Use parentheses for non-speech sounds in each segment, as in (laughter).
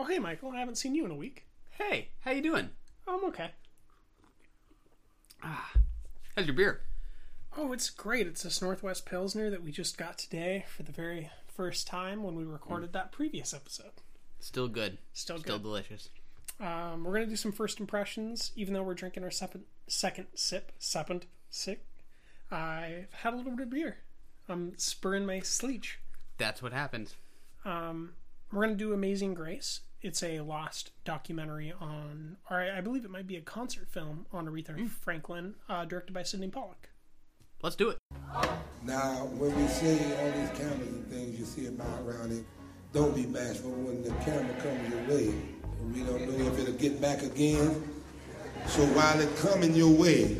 Oh, hey, Michael. I haven't seen you in a week. Hey, how you doing? I'm okay. Ah, how's your beer? Oh, it's great. It's this Northwest Pilsner that we just got today for the very first time when we recorded that previous episode. Still good. Still good. Still delicious. Um, we're gonna do some first impressions, even though we're drinking our second second sip, second sip. I've had a little bit of beer. I'm spurring my sleech. That's what happens. Um, we're gonna do Amazing Grace. It's a lost documentary on, or I I believe it might be a concert film on Aretha Franklin, uh, directed by Sydney Pollack. Let's do it. Now, when we see all these cameras and things, you see them out around it. Don't be bashful when the camera comes your way. We don't know if it'll get back again. So while it's coming your way,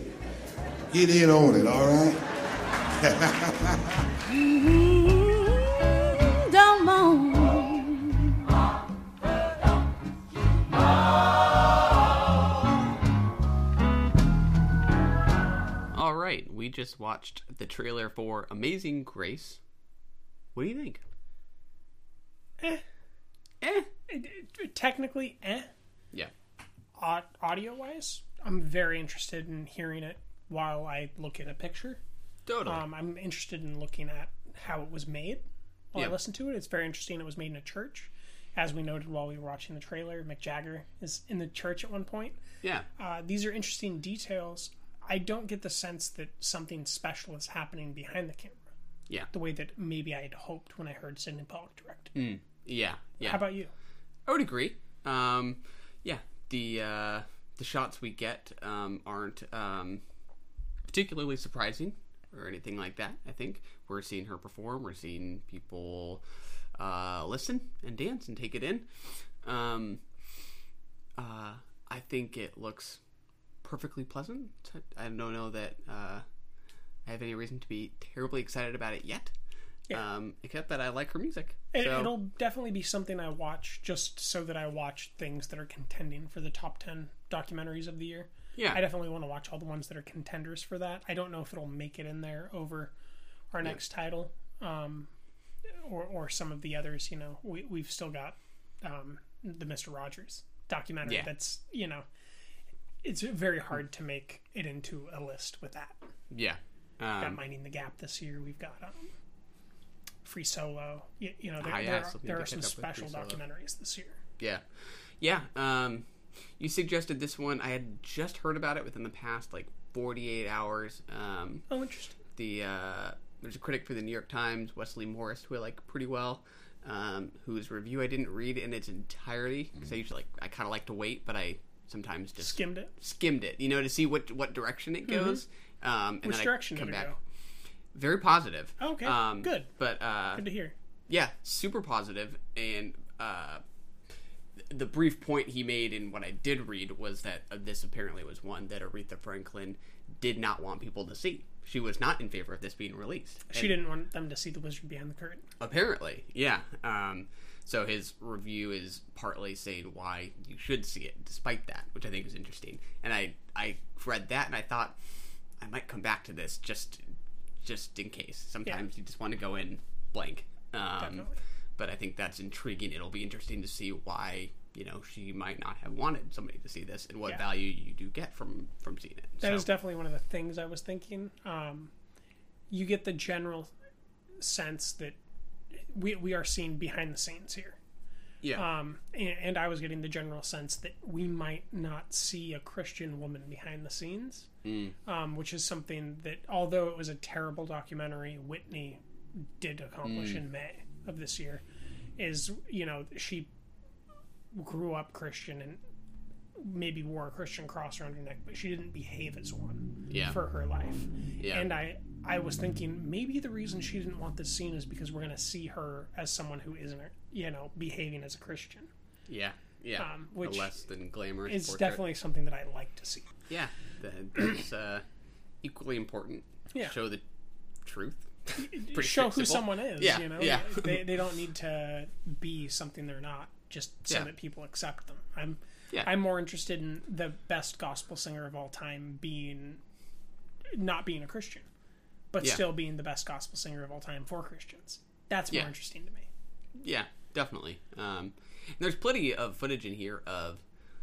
get in on it, all right? Don't (laughs) right, we just watched the trailer for Amazing Grace. What do you think? Eh, Eh. technically, eh. Yeah. Audio wise, I'm very interested in hearing it while I look at a picture. Totally. Um, I'm interested in looking at how it was made while Yeah. I listen to it. It's very interesting. It was made in a church. As we noted while we were watching the trailer, Mick Jagger is in the church at one point. yeah. Uh, these are interesting details. I don't get the sense that something special is happening behind the camera. Yeah. The way that maybe I had hoped when I heard Sydney Pollack direct. Yeah. Yeah. How about you? I would agree. Um, yeah, the uh, the shots we get um, aren't um, particularly surprising or anything like that. I think we're seeing her perform. We're seeing people uh, listen and dance and take it in. Um, uh, I think it looks perfectly pleasant. I don't know that uh, I have any reason to be terribly excited about it yet. Yeah. Um, except that I like her music. It, so, It'll definitely be something I watch just so that I watch things that are contending for the top 10 documentaries of the year. yeah, I definitely want to watch all the ones that are contenders for that. I don't know if it'll make it in there over our next title, um, or or some of the others. You know, we we've still got um, the Mister Rogers documentary. Yeah. That's you know, it's very hard to make it into a list with that. yeah. Got Um, Minding the Gap this year. We've got um, Free Solo. You, you know, there, Ah, yeah, there, are, there are some catch up with special documentaries this year. Yeah, yeah. Um, you suggested this one. I had just heard about it within the past like 48 hours. Um, Oh, interesting. the uh, there's a critic for the New York Times, Wesley Morris, who I like pretty well. Um, whose review I didn't read in its entirety because I usually like I kind of like to wait, but I sometimes just Skimmed it. skimmed it, you know, to see what what direction it goes. Um, and Which direction I come back. go? Very positive. Oh, okay, Um, good. But uh, Good to hear. yeah, super positive, and uh, the brief point he made in what I did read was that uh, this apparently was one that Aretha Franklin did not want people to see. She was not in favor of this being released. She And didn't want them to see the wizard behind the curtain. Apparently, yeah. Um, so his review is partly saying why you should see it, despite that, which I think is interesting. And I I read that and I thought I might come back to this just just in case. Sometimes you just want to go in blank. Um, Definitely. but I think that's intriguing. It'll be interesting to see why you know she might not have wanted somebody to see this and what Yeah. value you do get from from seeing it. That so, is definitely one of the things I was thinking. Um, you get the general sense that we we are seeing behind the scenes here. yeah, Um, and, and I was getting the general sense that we might not see a Christian woman behind the scenes, um, which is something that, although it was a terrible documentary, Whitney did accomplish in May of this year. Is you know she grew up Christian and maybe wore a Christian cross around her neck, but she didn't behave as one Yeah. for her life. Yeah. And I I was thinking maybe the reason she didn't want this scene is because we're going to see her as someone who isn't, you know, behaving as a Christian. Yeah, yeah. Um, which a less than glamorous. It's definitely something that I like to see. yeah. That, that's uh, equally important. Yeah. Show the truth. (laughs) Pretty Show who someone is. Yeah, you know, yeah. they they don't (laughs) need to be something they're not, just so Yeah. that people accept them. I'm Yeah. I'm more interested in the best gospel singer of all time being not being a Christian, but Yeah. still being the best gospel singer of all time for Christians. That's more Yeah. interesting to me. Yeah, definitely. Um, there's plenty of footage in here of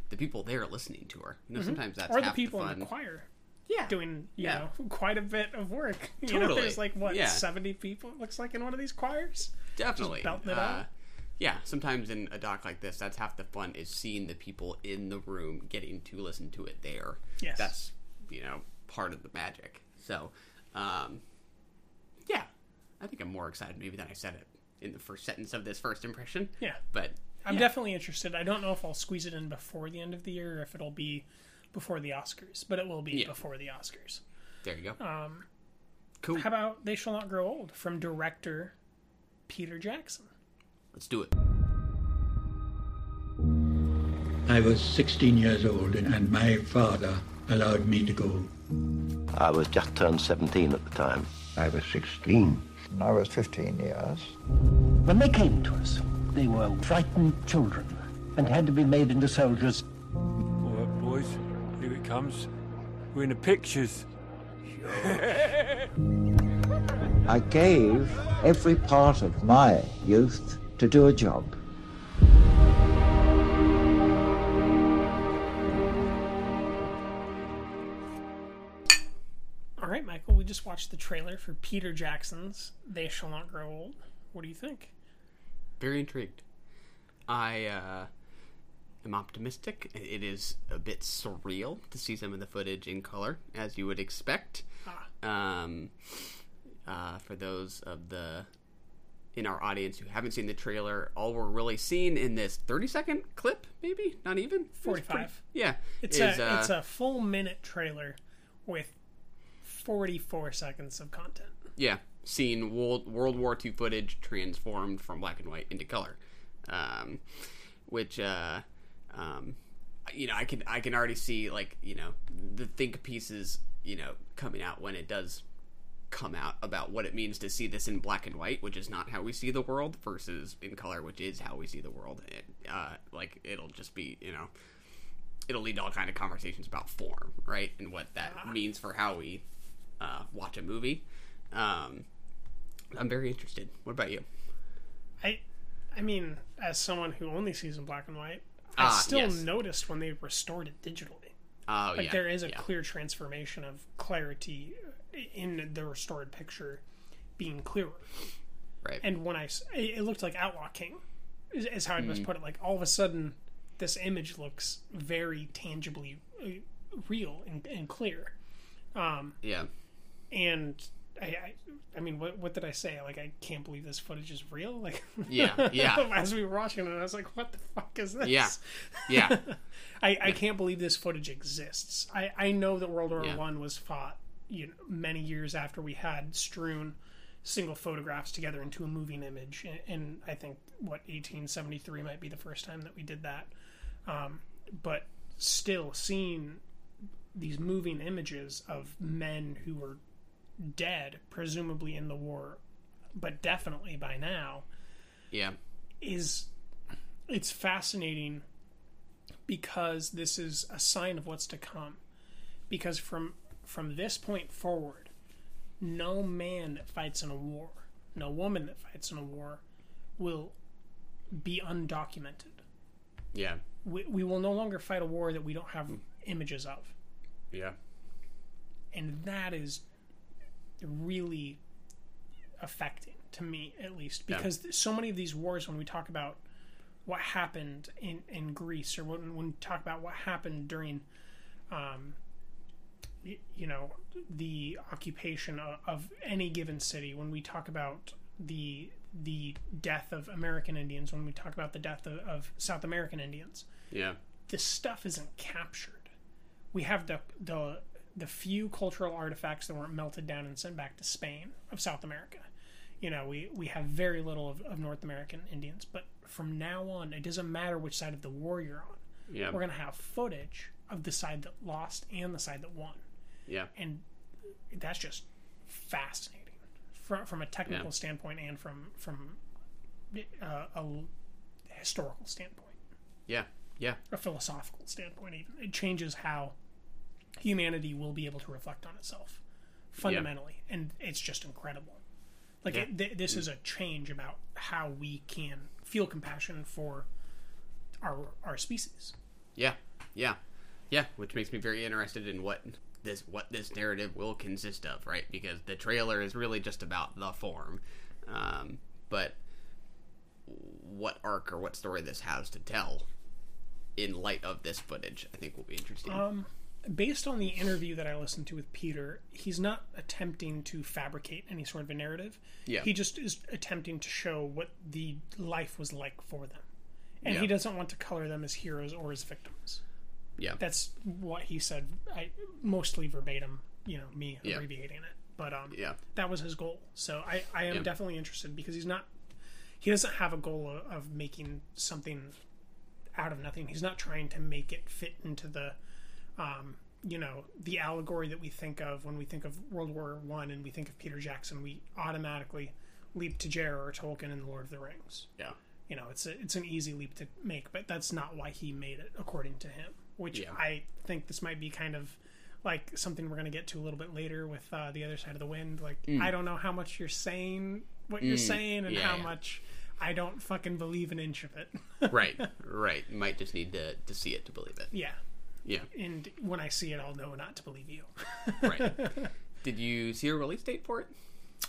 the people there listening to her. You know, sometimes that's Mm-hmm. or the people the in the choir yeah, doing you Yeah. know (laughs) quite a bit of work. (laughs) You know, Totally. there's like what seventy people it looks like in one of these choirs. definitely. belting it Uh, out. yeah, sometimes in a doc like this, that's half the fun is seeing the people in the room getting to listen to it there. Yes. that's you know part of the magic. So, um, yeah, I think I'm more excited maybe than I said it in the first sentence of this first impression. Yeah. but I'm yeah. definitely interested. I don't know if I'll squeeze it in before the end of the year or if it'll be before the Oscars, but it will be Yeah. before the Oscars. there you go. Um, cool. How about They Shall Not Grow Old from director Peter Jackson? Let's do it. I was 16 years old and my father allowed me to go. I was just turned 17 at the time. I was 16. I was 15 years. When they came to us, they were frightened children and had to be made into soldiers. All right, boys, here it comes. We're in the pictures. (laughs) I gave every part of my youth to do a job. We just watched the trailer for Peter Jackson's They Shall Not Grow Old. What do you think? very intrigued. I uh, am optimistic. It is a bit surreal to see some of the footage in color, as you would expect. Um, uh, for those of the in our audience who haven't seen the trailer, all we're really seeing in this 30 second clip, maybe not even It's 45. pretty- yeah, It's is, a uh, it's a full minute trailer with 44 seconds of content. yeah, seeing World World War II footage transformed from black and white into color, um, which uh, um, you know I can I can already see like you know the think pieces you know coming out when it does come out about what it means to see this in black and white, which is not how we see the world, versus in color, which is how we see the world. It, uh, like it'll just be you know it'll lead to all kind of conversations about form, right, and what that means for how we uh, watch a movie. Um, I'm very interested. What about you? I I mean, as someone who only sees in black and white, I Ah, still yes. noticed when they restored it digitally. Oh, like yeah, there is a yeah. clear transformation of clarity in the restored picture being clearer. Right. And when I, it looked like Outlaw King, is, is how I must Mm. put it. Like all of a sudden, this image looks very tangibly uh, real and, and clear. Um, Yeah. And I, I, I mean, what, what did I say? Like, I can't believe this footage is real. Like, Yeah, (laughs) yeah. (laughs) As we were watching it, I was like, "What the fuck is this?" Yeah, yeah. (laughs) I, I can't believe this footage exists. I, I know that World War Yeah. One was fought, you know, many years after we had strewn single photographs together into a moving image, and, and I think what 1873 might be the first time that we did that. Um, but still, seeing these moving images of men who were dead, presumably in the war, but definitely by now, Yeah. is it's fascinating because this is a sign of what's to come. Because from from this point forward, no man that fights in a war, no woman that fights in a war, will be undocumented. Yeah. We, we will no longer fight a war that we don't have hmm. images of. Yeah. and that is really affecting to me at least Yeah. because so many of these wars when we talk about what happened in, in Greece or when, when we talk about what happened during um, y- you know the occupation of, of any given city when we talk about the the death of American Indians when we talk about the death of, of South American Indians Yeah. this stuff isn't captured. We have the the the few cultural artifacts that weren't melted down and sent back to Spain of South America. you know, we we have very little of, of North American Indians, but from now on, it doesn't matter which side of the war you're on. Yeah. We're gonna have footage of the side that lost and the side that won, Yeah. and that's just fascinating from from a technical Yeah. standpoint and from from uh, a historical standpoint Yeah. Yeah. a philosophical standpoint even it changes how humanity will be able to reflect on itself fundamentally and it's just incredible like Yeah. it, th- this is a change about how we can feel compassion for our our species Yeah, yeah, yeah. Which makes me very interested in what this what this narrative will consist of, right? Because the trailer is really just about the form, um, but what arc or what story this has to tell in light of this footage, I think will be interesting. Um, based on the interview that I listened to with Peter, he's not attempting to fabricate any sort of a narrative. Yeah. He just is attempting to show what the life was like for them. And Yeah. he doesn't want to color them as heroes or as victims. yeah, That's what he said. I mostly verbatim, you know, me Yeah. abbreviating it. But um yeah, that was his goal. So I, I am Yeah. definitely interested because he's not he doesn't have a goal of, of making something out of nothing. He's not trying to make it fit into the um, you know, the allegory that we think of when we think of World War One and we think of Peter Jackson, we automatically leap to J.R.R. Tolkien and the Lord of the Rings. yeah, You know, it's a, it's an easy leap to make, but that's not why he made it, according to him. Which Yeah. I think this might be kind of like something we're going to get to a little bit later with uh, the other side of the wind. Like, I don't know how much you're saying what you're Mm. saying and Yeah, how yeah. much I don't fucking believe an inch of it. right, (laughs) right. You might just need to to see it to believe it. yeah. Yeah, And when I see it, I'll know not to believe you. (laughs) right. (laughs) Did you see a release date for it?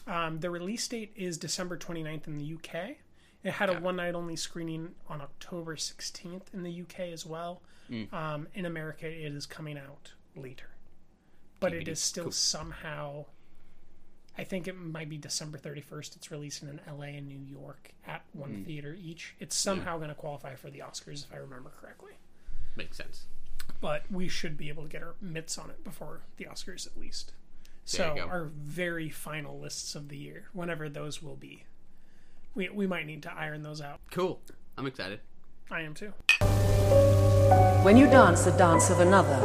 Um, the release date is December 29th in the UK. It had a one night only screening on October 16th in the UK as well. Mm. Um, in America, it is coming out later. But it TBD. is still Cool. somehow. I think it might be December 31st. It's releasing in LA and New York at one Mm. theater each. It's somehow going to qualify for the Oscars, if I remember correctly. Makes sense. But we should be able to get our mitts on it before the Oscars, at least. So our very final lists of the year, whenever those will be, we we might need to iron those out. Cool. I'm excited. I am too. When you dance the dance of another,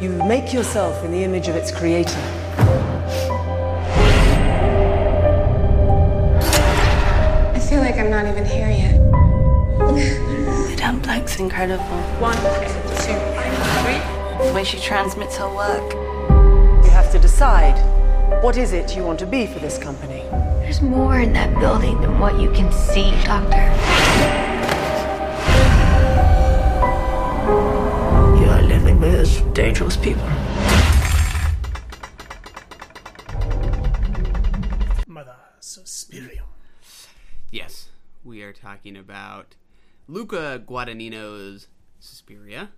you make yourself in the image of its creator. I feel like I'm not even here yet. (laughs) The incredible. One, two, three. The way she transmits her work. You have to decide what is it you want to be for this company. There's more in that building than what you can see, Doctor. You are living with dangerous people. Mother Suspirium. Yes, we are talking about Luca Guadagnino's Suspiria,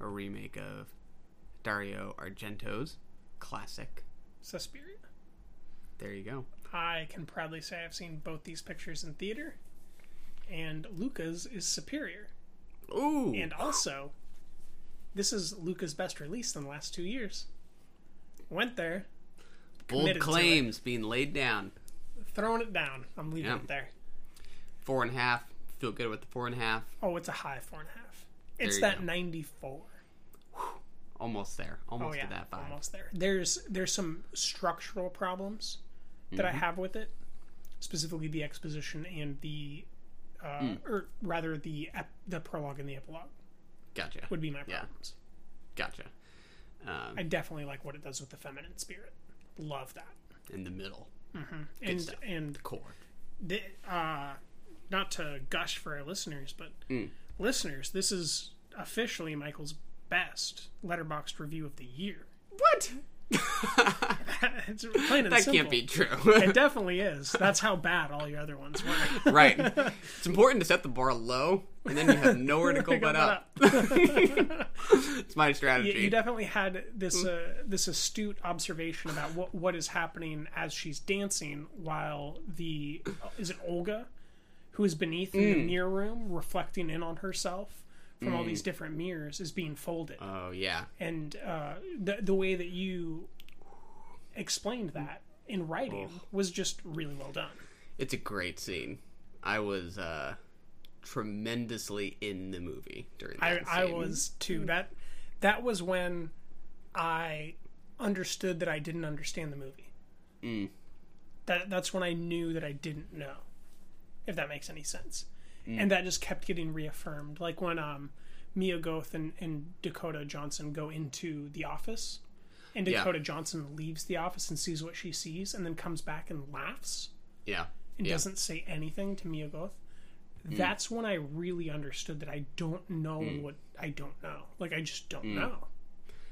a remake of Dario Argento's classic. Suspiria. There you go. I can proudly say I've seen both these pictures in theater, and Luca's is superior. Ooh. And also, this is Luca's best release in the last two years. Went there, Bold committed to it. claims being laid down. throwing it down. I'm leaving Yeah. it there. Four and a half. Feel good with the four and a half. Oh, it's a high four and a half. There It's that go. 94. Almost there. Almost oh yeah, to that five. almost there. There's there's some structural problems that I Mhm. have with it, specifically the exposition and the, uh, Mm. or rather the ep- the prologue and the epilogue Gotcha. would be my Yeah. problems. Gotcha. Um, I definitely like what it does with the feminine spirit. Love that. in the middle. hmm Good And and core. the, uh, not to gush for our listeners, but Mm. listeners, this is officially Michael's best Letterboxd review of the year. What? (laughs) (laughs) it's plain and That simple. can't be true. it definitely is. That's how bad all your other ones were. (laughs) right. It's important to set the bar low, and then you have nowhere to go but but up. it's my strategy. You, you definitely had this uh, this astute observation about what what is happening as she's dancing while the is it Olga, who is beneath in the Mm. mirror room reflecting in on herself from all Mm. these different mirrors is being folded. Oh yeah. and uh, the the way that you explained that in writing was just really well done. It's a great scene. I was uh, tremendously in the movie during I, that I scene. was too. That that was when I understood that I didn't understand the movie. Mm. That that's when I knew that I didn't know. If that makes any sense. Mm. And that just kept getting reaffirmed. Like when um Mia Goth and, and Dakota Johnson go into the office and Yeah. Dakota Johnson leaves the office and sees what she sees and then comes back and laughs Yeah. and yeah. doesn't say anything to Mia Goth. Mm. That's when I really understood that I don't know Mm. what I don't know. Like I just don't Mm. know.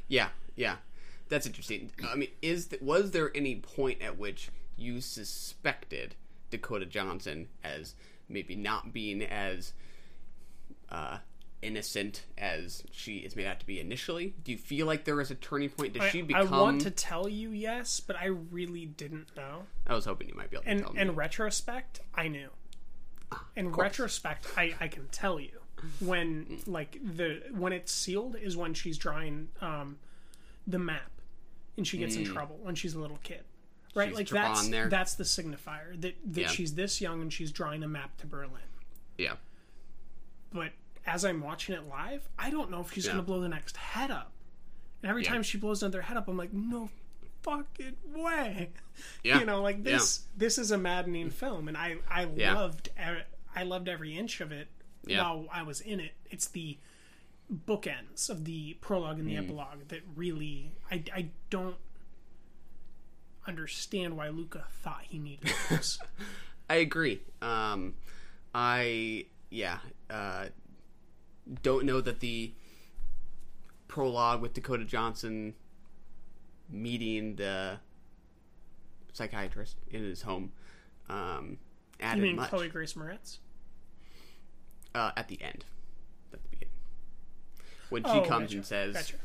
Yeah, yeah, that's interesting. I mean, is th- was there any point at which you suspected Dakota Johnson as maybe not being as uh, innocent as she is made out to be initially? Do you feel like there was a turning point? Does I, she I want to tell you yes, but I really didn't know. I was hoping you might be able to And tell me. in retrospect, I knew. In retrospect, I, I can tell you when like the when it's sealed is when she's drawing um, the map and she gets in Mm. trouble when she's a little kid. Right, She's like that's there. that's the signifier that that Yeah. she's this young and she's drawing a map to Berlin. yeah, but as I'm watching it live, I don't know if she's Yeah. gonna blow the next head up. And every Yeah. time she blows another head up, I'm like, no fucking way. (laughs) Yeah. You know, like this. This is a maddening film, and I I loved I loved every inch of it while I was in it. It's the bookends of the prologue and the Mm. epilogue that really I I don't understand why Luca thought he needed (laughs) this. I agree. Um, I yeah, uh, don't know that the prologue with Dakota Johnson meeting the psychiatrist in his home um, you mean much Chloe Grace Moretz? uh, at the end, at the beginning, when she Oh, comes gotcha, and says. gotcha.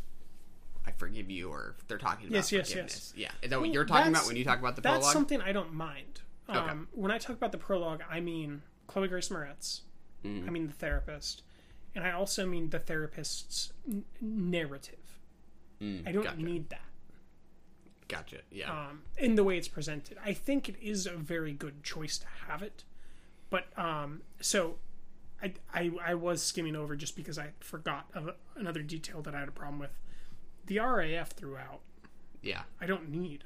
I forgive you, or they're talking about Yes, yes, yes. forgiveness. Yeah, is that what Well, you're talking about when you talk about the that's prologue? That's something I don't mind. Um, Okay. When I talk about the prologue, I mean Chloe Grace Moretz. Mm. I mean the therapist, and I also mean the therapist's n- narrative. Mm, I don't gotcha. need that Gotcha. Yeah. um, in the way it's presented. I think it is a very good choice to have it, but um, so I, I I was skimming over just because I forgot of another detail that I had a problem with. The RAF throughout. yeah. I don't need.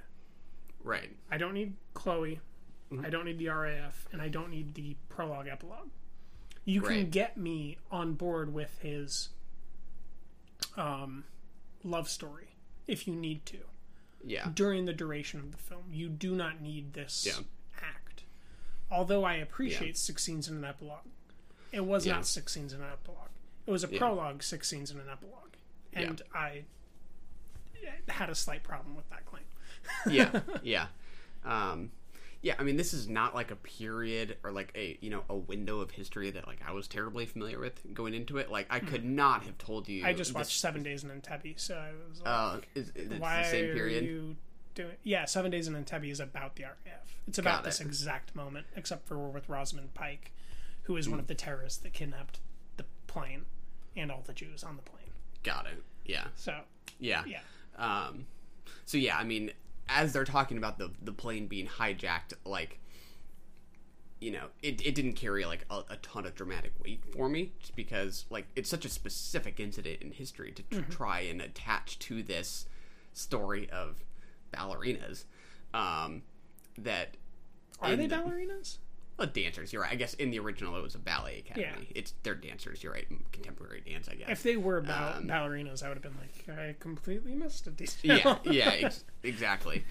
Right. I don't need Chloe. Mm-hmm. I don't need the RAF, and I don't need the prologue epilogue. You can get me on board with his um, love story if you need to. Yeah. During the duration of the film, you do not need this Yeah. act. Although I appreciate six scenes in an epilogue, it was Yeah. not six scenes in an epilogue. It was a Yeah. prologue, six scenes in an epilogue, and I had a slight problem with that claim. yeah, (laughs) yeah, um, yeah. I mean, this is not like a period or like a you know a window of history that like I was terribly familiar with going into it. Like I could not have told you. Hmm. I just this- watched Seven Days in Entebbe, so I was like, Uh, is, is "Why the same period? are you doing?" Yeah, Seven Days in Entebbe is about the RAF. It's about Got this it. exact moment, except for we're with Rosamund Pike, who is one Hmm. of the terrorists that kidnapped the plane and all the Jews on the plane. Got it. Yeah. So Yeah. yeah, Um, so yeah, I mean, as they're talking about the the plane being hijacked, like, you know, it, it didn't carry like a, a ton of dramatic weight for me, just because like it's such a specific incident in history to tr- Mhm. try and attach to this story of ballerinas. Um, that are they the- ballerinas? Well, dancers. You're right. I guess in the original it was a ballet academy. Yeah. It's they're dancers. You're right. Contemporary dance. I guess. If they were ball- Um, ballerinas, I would have been like, I completely missed a detail. yeah, yeah, (laughs) ex- exactly.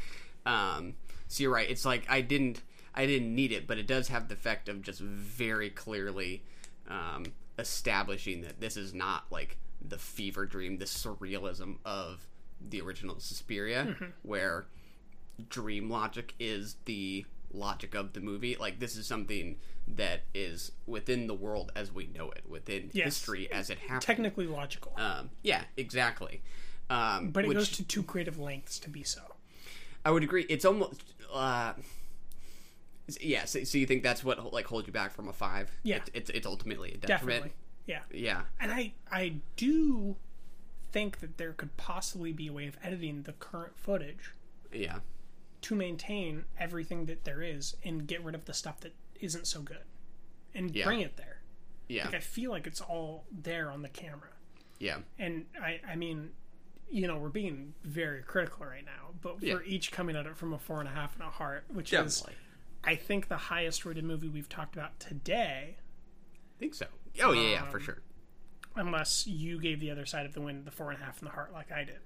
Um, so you're right. It's like I didn't, I didn't need it, but it does have the effect of just very clearly um, establishing that this is not like the fever dream, the surrealism of the original Suspiria, Mhm. where dream logic is the logic of the movie. Like this is something that is within the world as we know it, within Yes. history as it happened. Technically logical, Um, yeah, exactly. Um, but it which- goes to too creative lengths to be so. I would agree. It's almost. Uh, yeah. So, so you think that's what like holds you back from a five? Yeah. It's it's, it's ultimately a detriment. Definitely, yeah. Yeah. And I I do think that there could possibly be a way of editing the current footage Yeah. To maintain everything that there is and get rid of the stuff that isn't so good and Yeah. bring it there. Yeah. Like I feel like it's all there on the camera. Yeah. And I I mean, you know, we're being very critical right now, but for Yeah. each coming at it from a four and a half and a heart, which Definitely. is I think the highest rated movie we've talked about today. I think so. Oh yeah, yeah, for Um, sure. Unless you gave the other side of the wind the four and a half and the heart like I did.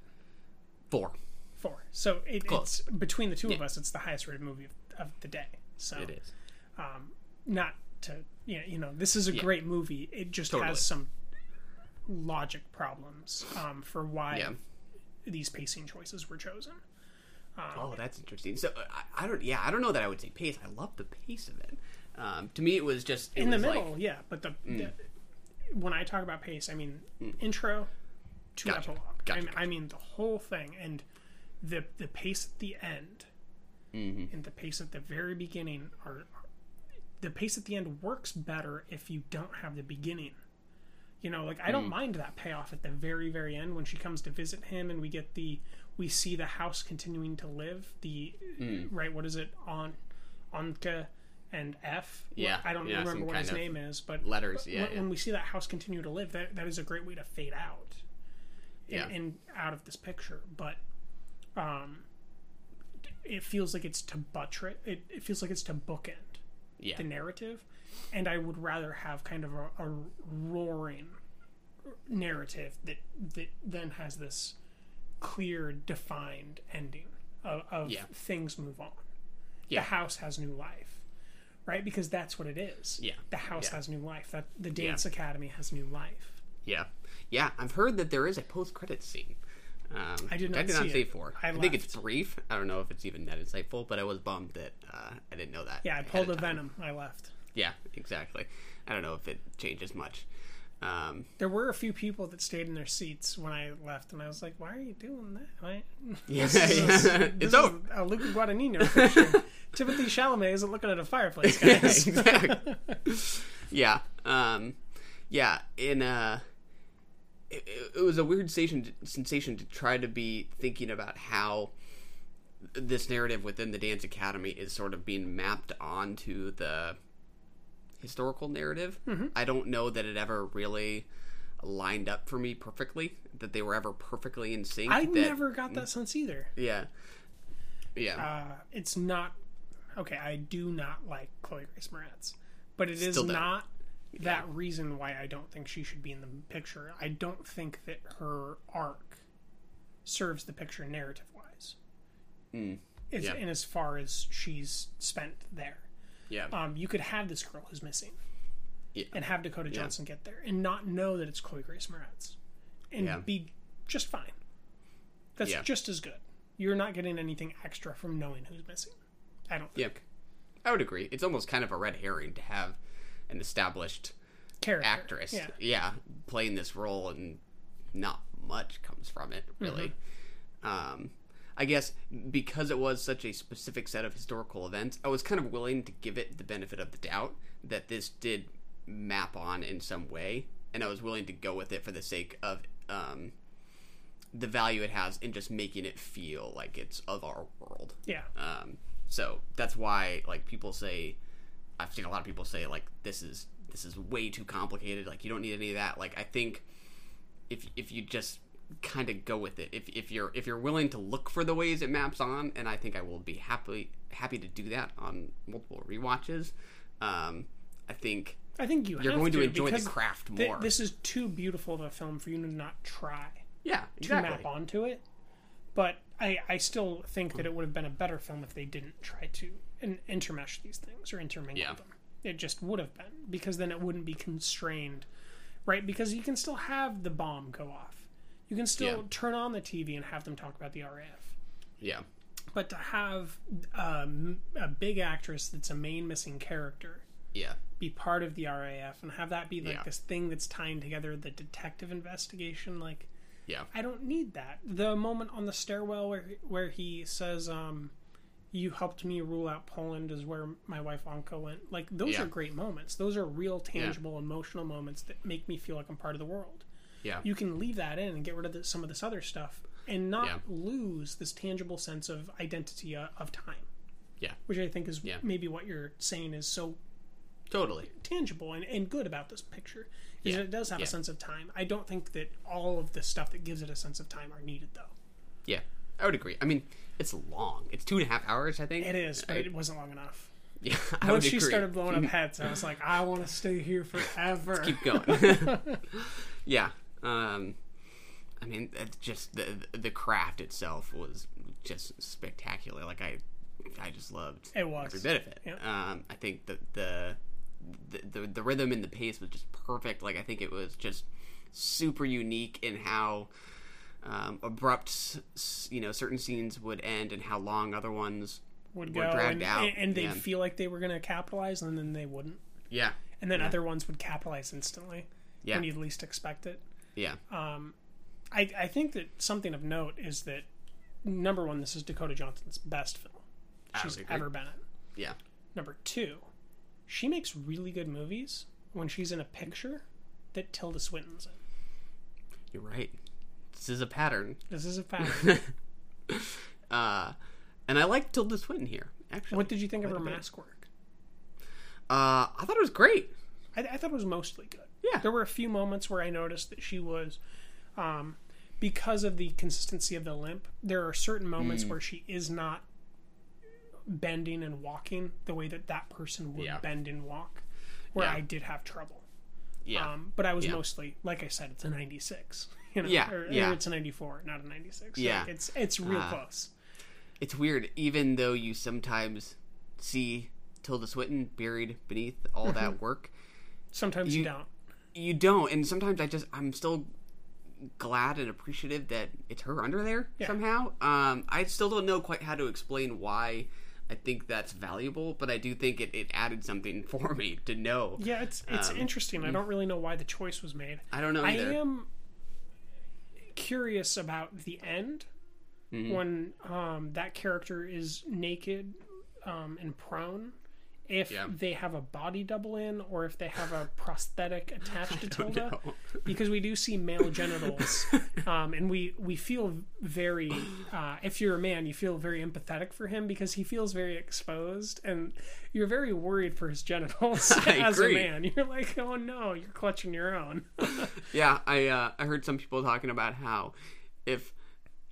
Four. Four. So it, it's between the two of us, it's the highest rated movie of, of the day. So It is. Um, not to you know, you know, this is a Yeah. great movie. It just Totally. has some logic problems um, for why Yeah. these pacing choices were chosen. Um, Oh, that's interesting. So I, I don't. Yeah, I don't know that I would say pace. I love the pace of it. Um, to me, it was just it in the middle, like- yeah. But the, Mm. the when I talk about pace, I mean intro to Gotcha. epilogue. Gotcha, I, mean, I mean the whole thing, and the the pace at the end Mhm. and the pace at the very beginning are, are the pace at the end works better if you don't have the beginning. You know, like I don't Mm. mind that payoff at the very very end when she comes to visit him and we get the we see the house continuing to live. The Mm. right, what is it on Anka and F? Yeah, I don't yeah, remember what his name is, but letters, but yeah, when, yeah. we see that house continue to live, that that is a great way to fade out. Yeah. in out of this picture, but um, it feels like it's to buttress. It, it feels like it's to bookend Yeah. the narrative, and I would rather have kind of a, a roaring narrative that that then has this clear, defined ending of, of Yeah. things move on. Yeah. The house has new life, right? Because that's what it is. Yeah. The house Yeah. has new life. That the dance academy has new life. Yeah, yeah. I've heard that there is a post-credit scene. Um, I did not I did not see it. I I, think it's brief. I don't know if it's even that insightful, but I was bummed that uh, I didn't know that. Yeah, I pulled a venom. I left. Yeah, exactly. I don't know if it changes much. Um, There were a few people that stayed in their seats when I left, and I was like, "Why are you doing that?" (laughs) (laughs) Yeah, This is- yeah. It's over. A Luca Guadagnino. (laughs) Timothée Chalamet isn't looking at a fireplace, guys. exactly. yeah, um, yeah. In uh, it, it- was a weird sensation sensation to try to be thinking about how this narrative within the Dance Academy is sort of being mapped onto the historical narrative. Mhm. I don't know that it ever really lined up for me perfectly. That they were ever perfectly in sync. I that- never got that sense either. Yeah. Yeah. Uh, it's not okay. I do not like Chloe Grace Moretz, but it is Still don't. not that reason why I don't think she should be in the picture. I don't think that her arc serves the picture narrative wise. Mm. Yeah. in as far as she's spent there. Yeah. Um, you could have this girl who's missing Yeah. and have Dakota Yeah. Johnson get there and not know that it's Chloe Grace Moretz and Yeah. be just fine. That's just as good. You're not getting anything extra from knowing who's missing. I don't Yeah, I would agree. It's almost kind of a red herring to have an established Character, actress, yeah. playing this role, and not much comes from it, really. Um, I guess because it was such a specific set of historical events, I was kind of willing to give it the benefit of the doubt that this did map on in some way, and I was willing to go with it for the sake of um, the value it has in just making it feel like it's of our world. Yeah. Um, so that's why like people say, I've seen a lot of people say like this is this is way too complicated. Like you don't need any of that. Like I think if if you just kind of go with it, if if you're if you're willing to look for the ways it maps on, and I think I will be happy happy to do that on multiple rewatches. Um, I think I think you you're going to, to enjoy the craft more. this is too beautiful of a film for you to not try. Yeah, exactly. to map onto it. But I, I still think that it would have been a better film if they didn't try to in, intermesh these things or intermingle Yeah. them. It just would have been because then it wouldn't be constrained, right? Because you can still have the bomb go off. You can still Yeah. turn on the TV and have them talk about the RAF. yeah, But to have um, a big actress that's a main missing character yeah, be part of the RAF and have that be like Yeah. this thing that's tying together the detective investigation, like yeah, I don't need that. The moment on the stairwell where where he says, um, "You helped me rule out Poland," is where my wife Anke went. Like those Yeah. are great moments. Those are real, tangible, emotional moments that make me feel like I'm part of the world. yeah. You can leave that in and get rid of the, some of this other stuff, and not Yeah. lose this tangible sense of identity uh, of time. Yeah. Which I think is Yeah. maybe what you're saying is so Totally. tangible and, and good about this picture is Yeah. it does have Yeah. a sense of time. I don't think that all of the stuff that gives it a sense of time are needed though. Yeah, I would agree. I mean, it's long. It's two and a half hours, I think. It is, but I- it wasn't long enough. Yeah, (laughs) I Once she agree. started blowing up (laughs) heads, I was like, I want to stay here forever. keep going. (laughs) yeah. Um, I mean, it's just the the craft itself was just spectacular. Like I, I just loved It was. every bit of it. Yeah. Um, I think that the, the the the rhythm and the pace was just perfect. Like I think it was just super unique in how um, abrupt, you know, certain scenes would end and how long other ones would were go dragged and, out. and they'd yeah. feel like they were going to capitalize and then they wouldn't. Yeah. And then Yeah. other ones would capitalize instantly Yeah. when you'd least expect it. Yeah. Um, I, I think that something of note is that number one, this is Dakota Johnson's best film she's ever been in. Yeah. Number two, she makes really good movies when she's in a picture that Tilda Swinton's in. You're right. This is a pattern. This is a (laughs) pattern. uh, and I like Tilda Swinton here. Actually, what did you think of her mask work? Uh, I thought it was great. I, I thought it was mostly good. Yeah. There were a few moments where I noticed that she was, um, because of the consistency of the limp, there are certain moments Mm. where she is not bending and walking the way that that person would Yeah. bend and walk, where Yeah. I did have trouble. Yeah. Um, but I was Yeah. mostly, like I said, it's a 96. You know, Yeah, Or, yeah. it's a 94, not a 96. So Yeah. It's, it's real Uh, close. It's weird, even though you sometimes see Tilda Swinton buried beneath all that Mhm. work. Sometimes you don't. You don't, and sometimes I just I'm still glad and appreciative that it's her under there Yeah. somehow. Um, I still don't know quite how to explain why I think that's valuable, but I do think it, it added something (laughs) for me to know. Yeah, it's it's Um, interesting. I don't really know why the choice was made. I don't know I am curious about the end Mhm. when um, that character is naked um, and prone. If Yeah. they have a body double in, or if they have a (laughs) prosthetic attached to Tilda, because we do see male genitals, (laughs) um, and we we feel very. Uh, if you're a man, you feel very empathetic for him because he feels very exposed, and you're very worried for his genitals (laughs) as agree. a man. You're like, oh no, you're clutching your own. yeah, I uh, I heard some people talking about how if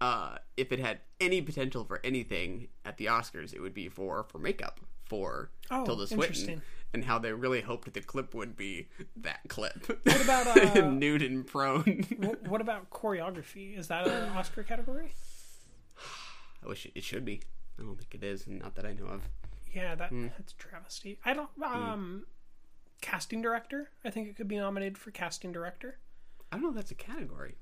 uh, if it had any potential for anything at the Oscars, it would be for for makeup for Oh, Tilda Swinton, and how they really hoped the clip would be that clip. What about, (laughs) uh, nude and prone? Wh- what about choreography? Is that an Oscar category? I wish it, it should be. I don't think it is, not that I know of. Yeah, that Hmm. that's travesty. I don't. Um, casting director. I think it could be nominated for casting director. I don't know if that's a category.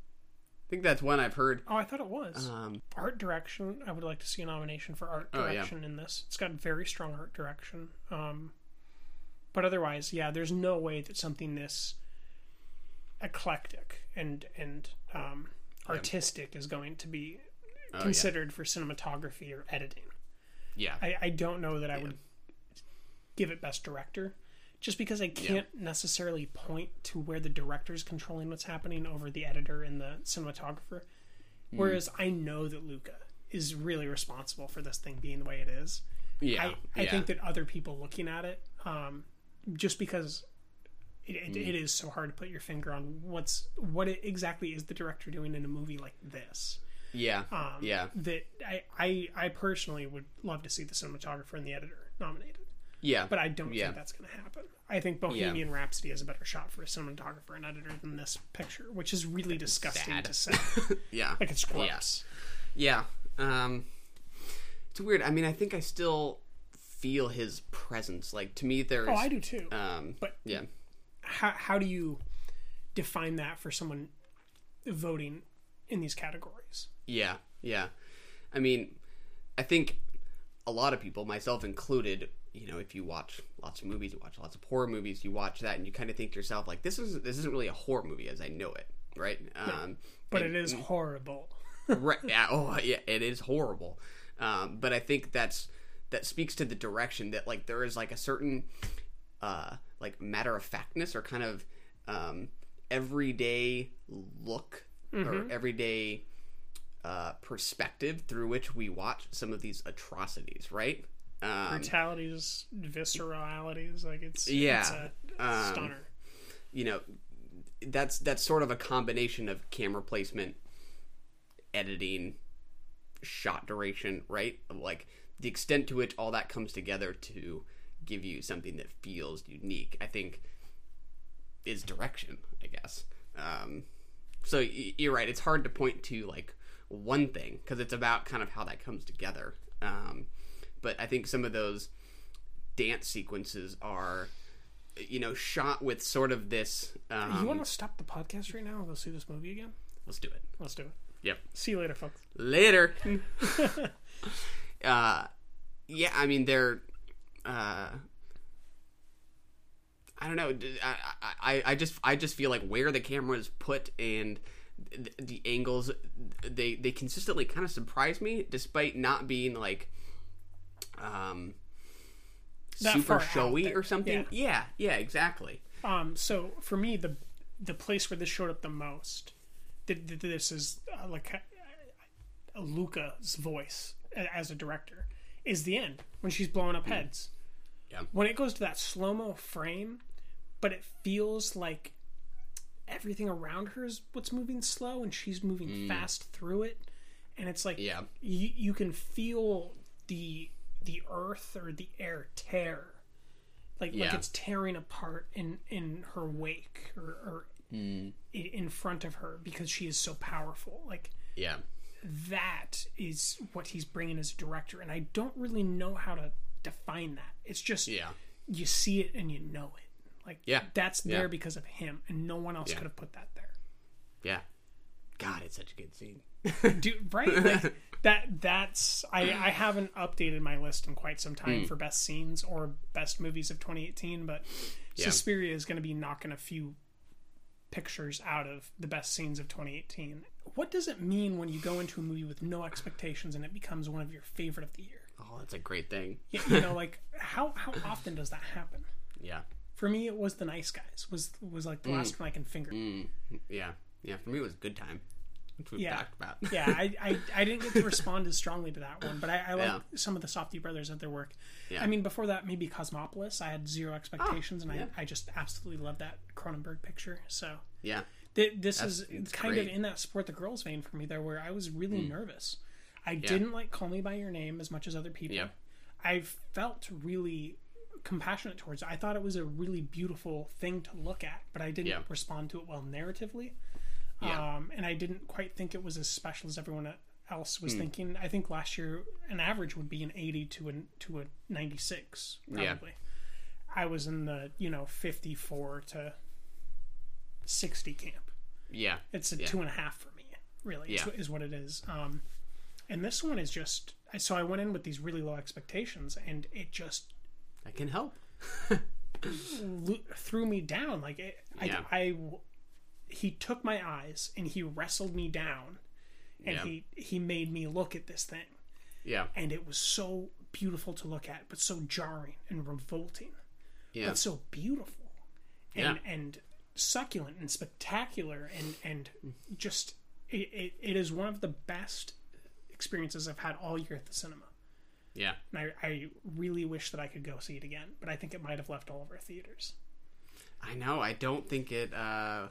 I think that's one I've heard. Oh, I thought it was. Um, art direction. I would like to see a nomination for art Oh, yeah. direction in this. It's got very strong art direction. Um, but otherwise, yeah, there's no way that something this eclectic and and um, Yeah. artistic is going to be Oh, yeah. considered for cinematography or editing. Yeah. I, I don't know that I would give it best director just because I can't necessarily point to where the director's controlling what's happening over the editor and the cinematographer. Mm. Whereas I know that Luca is really responsible for this thing being the way it is. Yeah, I, I yeah. think that other people looking at it, um, just because it, it, Mm. it is so hard to put your finger on what's what it exactly is the director doing in a movie like this. Yeah, Um, yeah. That I, I I personally would love to see the cinematographer and the editor nominated. Yeah, But I don't yeah. think that's going to happen. I think Bohemian Rhapsody has a better shot for a cinematographer and editor than this picture, which is really disgusting sad. to say. (laughs) yeah, like it's Yeah. gross. Yeah. Um it's weird. I mean, I think I still feel his presence. Like to me there's Oh, I do too. Um But- yeah. How how do you define that for someone voting in these categories? Yeah. Yeah. I mean, I think a lot of people, myself included, you know, if you watch lots of movies, you watch lots of horror movies, you watch that and you kind of think to yourself like this is this isn't really a horror movie as I know it, right? Um But and- it is horrible. (laughs) right. Yeah. (laughs) Oh, yeah. It is horrible. Um, but I think that's that speaks to the direction that like there is like a certain uh like matter of factness or kind of um everyday look or Mhm. everyday uh, perspective through which we watch some of these atrocities, right? Um, Brutalities, visceralities, like it's yeah, it's a um, stunner. You know, that's that's sort of a combination of camera placement, editing, shot duration, right? Like the extent to which all that comes together to give you something that feels unique. I think is direction, I guess. Um, so you're right. It's hard to point to like one thing because it's about kind of how that comes together. Um, but I think some of those dance sequences are, you know, shot with sort of this. Um, you want to stop the podcast right now and go see this movie again? Let's do it. Let's do it. Yep. See you later, folks. Later. (laughs) uh, yeah, I mean they're. Uh, I don't know. I just I just feel like where the camera is put and the, the angles they they consistently kind of surprise me despite not being like um That super showy or something. Yeah. Yeah, yeah, exactly. Um, so for me, the the place where this showed up the most, th- th- this is uh, like uh, Luca's voice as a director, is the end when she's blowing up heads. Yeah. When it goes to that slow mo frame, but it feels like everything around her is what's moving slow, and she's moving Mm. fast through it, and it's like Yeah. you you can feel the the earth or the air tear like like it's tearing apart in in her wake or, or Mm. in front of her because she is so powerful like Yeah. that is what he's bringing as a director and i don't really know how to define that it's just Yeah. you see it and you know it like Yeah. that's there Yeah. because of him and no one else Yeah. could have put that there Yeah. God, it's such a good scene. Dude, right? Like, (laughs) that that's I I haven't updated my list in quite some time Mm. for best scenes or best movies of 2018, but Yeah. Suspiria is going to be knocking a few pictures out of the best scenes of 2018. What does it mean when you go into a movie with no expectations and it becomes one of your favorite of the year? Oh, that's a great thing. You, (laughs) you know, like how how often does that happen? Yeah. For me, it was The Nice Guys. Was was like the Mm. last one I can finger. Mm. Yeah. Yeah. For me, it was good time. Which we've yeah, talked about. yeah. I, I, I didn't get to respond as strongly to that one, but I, I like Yeah. some of the Safdie brothers of their work. Yeah. I mean, before that, maybe Cosmopolis. I had zero expectations, and yeah. I, I just absolutely love that Cronenberg picture. So Yeah. th- this That's- is kind great. of in that support the girls vein for me there, where I was really Mm. nervous. I didn't like Call Me by Your Name as much as other people. I felt really compassionate towards it. I thought it was a really beautiful thing to look at, but I didn't respond to it well narratively. Yeah. Um, and I didn't quite think it was as special as everyone else was Hmm. thinking. I think last year an average would be an 80 to a to a 96 Yeah. probably. I was in the, you know, 54 to 60 camp. Yeah. It's a Yeah. two and a half for me, really, is, Yeah. is what it is. Um, and this one is just, so I went in with these really low expectations and it just I can help. (laughs) threw me down. Like it, Yeah. I, I, he took my eyes and he wrestled me down, and Yeah. he he made me look at this thing, Yeah. and it was so beautiful to look at, but so jarring and revolting, Yeah. but so beautiful, and Yeah. and succulent and spectacular, and and just it, it, it is one of the best experiences I've had all year at the cinema. Yeah. And I, I really wish that I could go see it again, but I think it might have left all of our theaters. I know. I don't think it uh,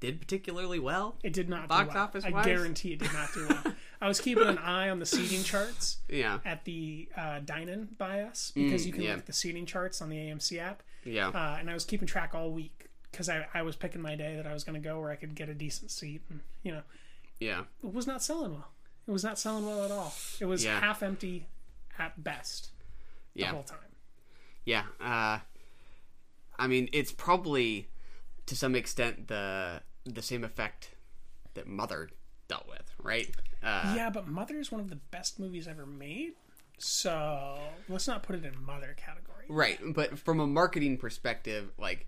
did particularly well. It did not box do well. office. I guarantee it did not do well. (laughs) I was keeping an eye on the seating charts. Yeah. At the uh, dine-in by us because Mm, you can yeah. look at the seating charts on the AMC app. Yeah. Uh, and I was keeping track all week because I, I was picking my day that I was going to go where I could get a decent seat. And you know, Yeah. it was not selling well. It was not selling well at all. It was Yeah. half empty at best the Yeah. whole time. Yeah. Uh, I mean, it's probably to some extent the the same effect that Mother dealt with, right? Uh, yeah, but Mother is one of the best movies ever made. So let's not put it in Mother category. Right, but from a marketing perspective, like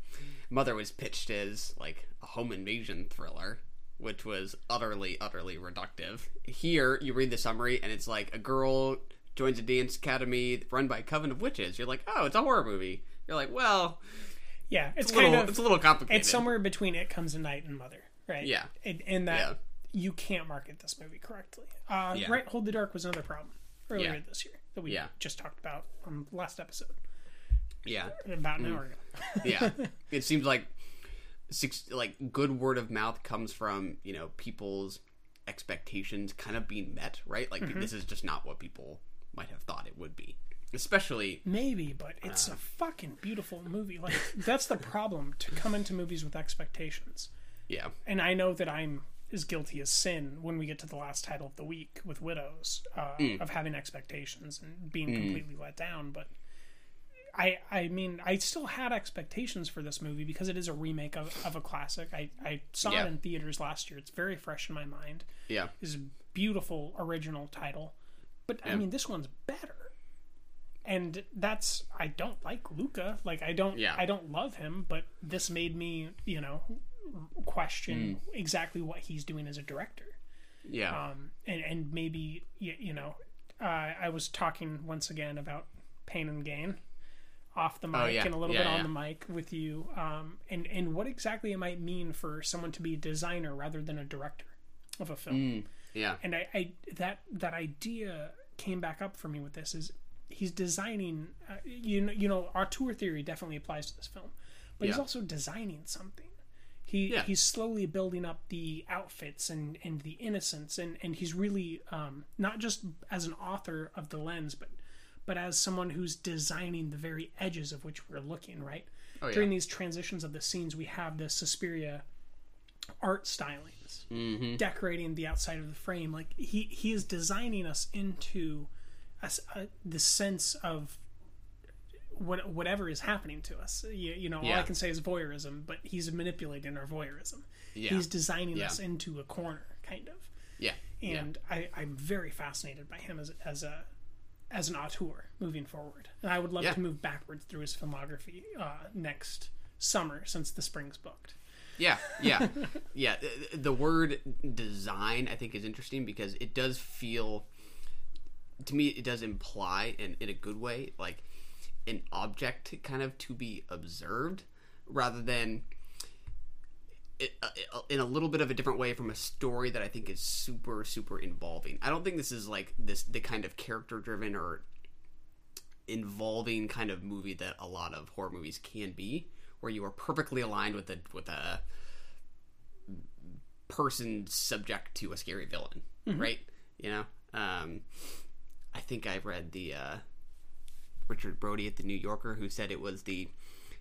Mother was pitched as like a home invasion thriller, which was utterly, utterly reductive. Here, you read the summary, and it's like a girl joins a dance academy run by a coven of witches. You're like, oh, it's a horror movie. You're like, well, Yeah, it's, a little, kind of it's a little complicated. It's somewhere between It Comes at Night and Mother, right? Yeah. In, in that you can't market this movie correctly. Uh, Yeah. Right, Hold the Dark was another problem earlier Yeah. this year that we Yeah. just talked about on the last episode. Yeah. About an Mm. hour ago. yeah. (laughs) It seems like six like good word of mouth comes from, you know, people's expectations kind of being met, right? Like Mhm. this is just not what people might have thought it would be. Especially Maybe, but it's Uh. a fucking beautiful movie. Like that's the problem to come into movies with expectations. Yeah. And I know that I'm as guilty as sin when we get to the last title of the week with Widows uh, Mm. of having expectations and being Mm. completely let down. But I, I mean, I still had expectations for this movie because it is a remake of, of a classic. I, I saw Yeah. it in theaters last year. It's very fresh in my mind. Yeah. It's a beautiful original title. But I mean, this one's better. And that's I don't like Luca. Like I don't Yeah. I don't love him, but this made me, you know, question exactly what he's doing as a director. Yeah. Um, and and maybe you, you know, uh, I was talking once again about pain and gain off the mic Oh, yeah. and a little Yeah, bit on the mic with you, um, and and what exactly it might mean for someone to be a designer rather than a director of a film. Mm, yeah. And I, I that that idea came back up for me with this is he's designing. Uh, you know, you know, auteur theory definitely applies to this film, but he's also designing something. He Yeah. he's slowly building up the outfits and and the innocence and and he's really um, not just as an author of the lens, but but as someone who's designing the very edges of which we're looking. Right Oh, yeah. during these transitions of the scenes, we have the Suspiria art stylings Mhm. decorating the outside of the frame. Like he he is designing us into a a the sense of what whatever is happening to us. You, you know, all I can say is voyeurism, but he's manipulating our voyeurism. Yeah. He's designing Yeah. us into a corner, kind of. Yeah. Yeah. And I, I'm very fascinated by him as as a as an auteur moving forward. And I would love Yeah. to move backwards through his filmography uh, next summer since the spring's booked. Yeah, yeah, (laughs) yeah. The word design, I think, is interesting because it does feel, to me, it does imply, in, in a good way, like an object kind of to be observed rather than it, uh, in a little bit of a different way from a story that I think is super, super involving. I don't think this is like this the kind of character driven or involving kind of movie that a lot of horror movies can be, where you are perfectly aligned with a with a person subject to a scary villain, Mhm. right? You know, um, I think I read the uh, Richard Brody at the New Yorker who said it was the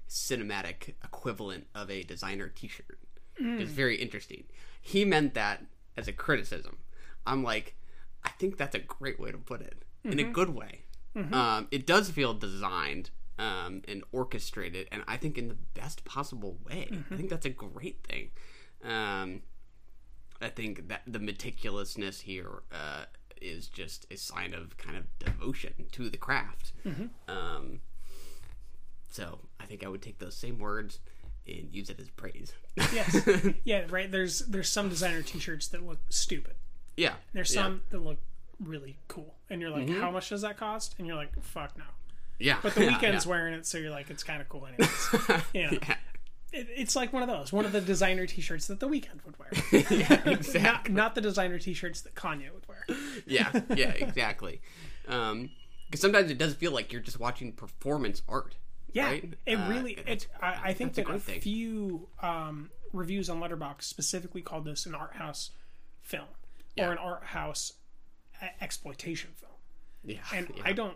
cinematic equivalent of a designer T-shirt. Mm. It's very interesting. He meant that as a criticism. I'm like, I think that's a great way to put it in a Mhm. good way. Mhm. Um, it does feel designed um, and orchestrated, and I think in the best possible way. Mhm. I think that's a great thing. Um, I think that the meticulousness here uh, is just a sign of kind of devotion to the craft. Mhm. Um, so I think I would take those same words and use it as praise. yes. (laughs) Yeah, right. There's there's some designer T-shirts that look stupid. Yeah. There's yeah. some that look really cool, and you're like, Mhm. how much does that cost? And you're like, fuck no. Yeah. But the Yeah, Weeknd's yeah. wearing it, so you're like, it's kind of cool anyways. (laughs) you know? It, it's like one of those, one of the designer T-shirts that the Weeknd would wear. (laughs) yeah, not, exactly. not the designer T-shirts that Kanye would wear. yeah, (laughs) yeah, exactly. Um, because sometimes it does feel like you're just watching performance art. Yeah, right? it Uh, really. It, I, I think that's a a, few um, reviews on Letterboxd specifically called this an art house film Yeah. or an art house exploitation film. Yeah, and yeah. I don't,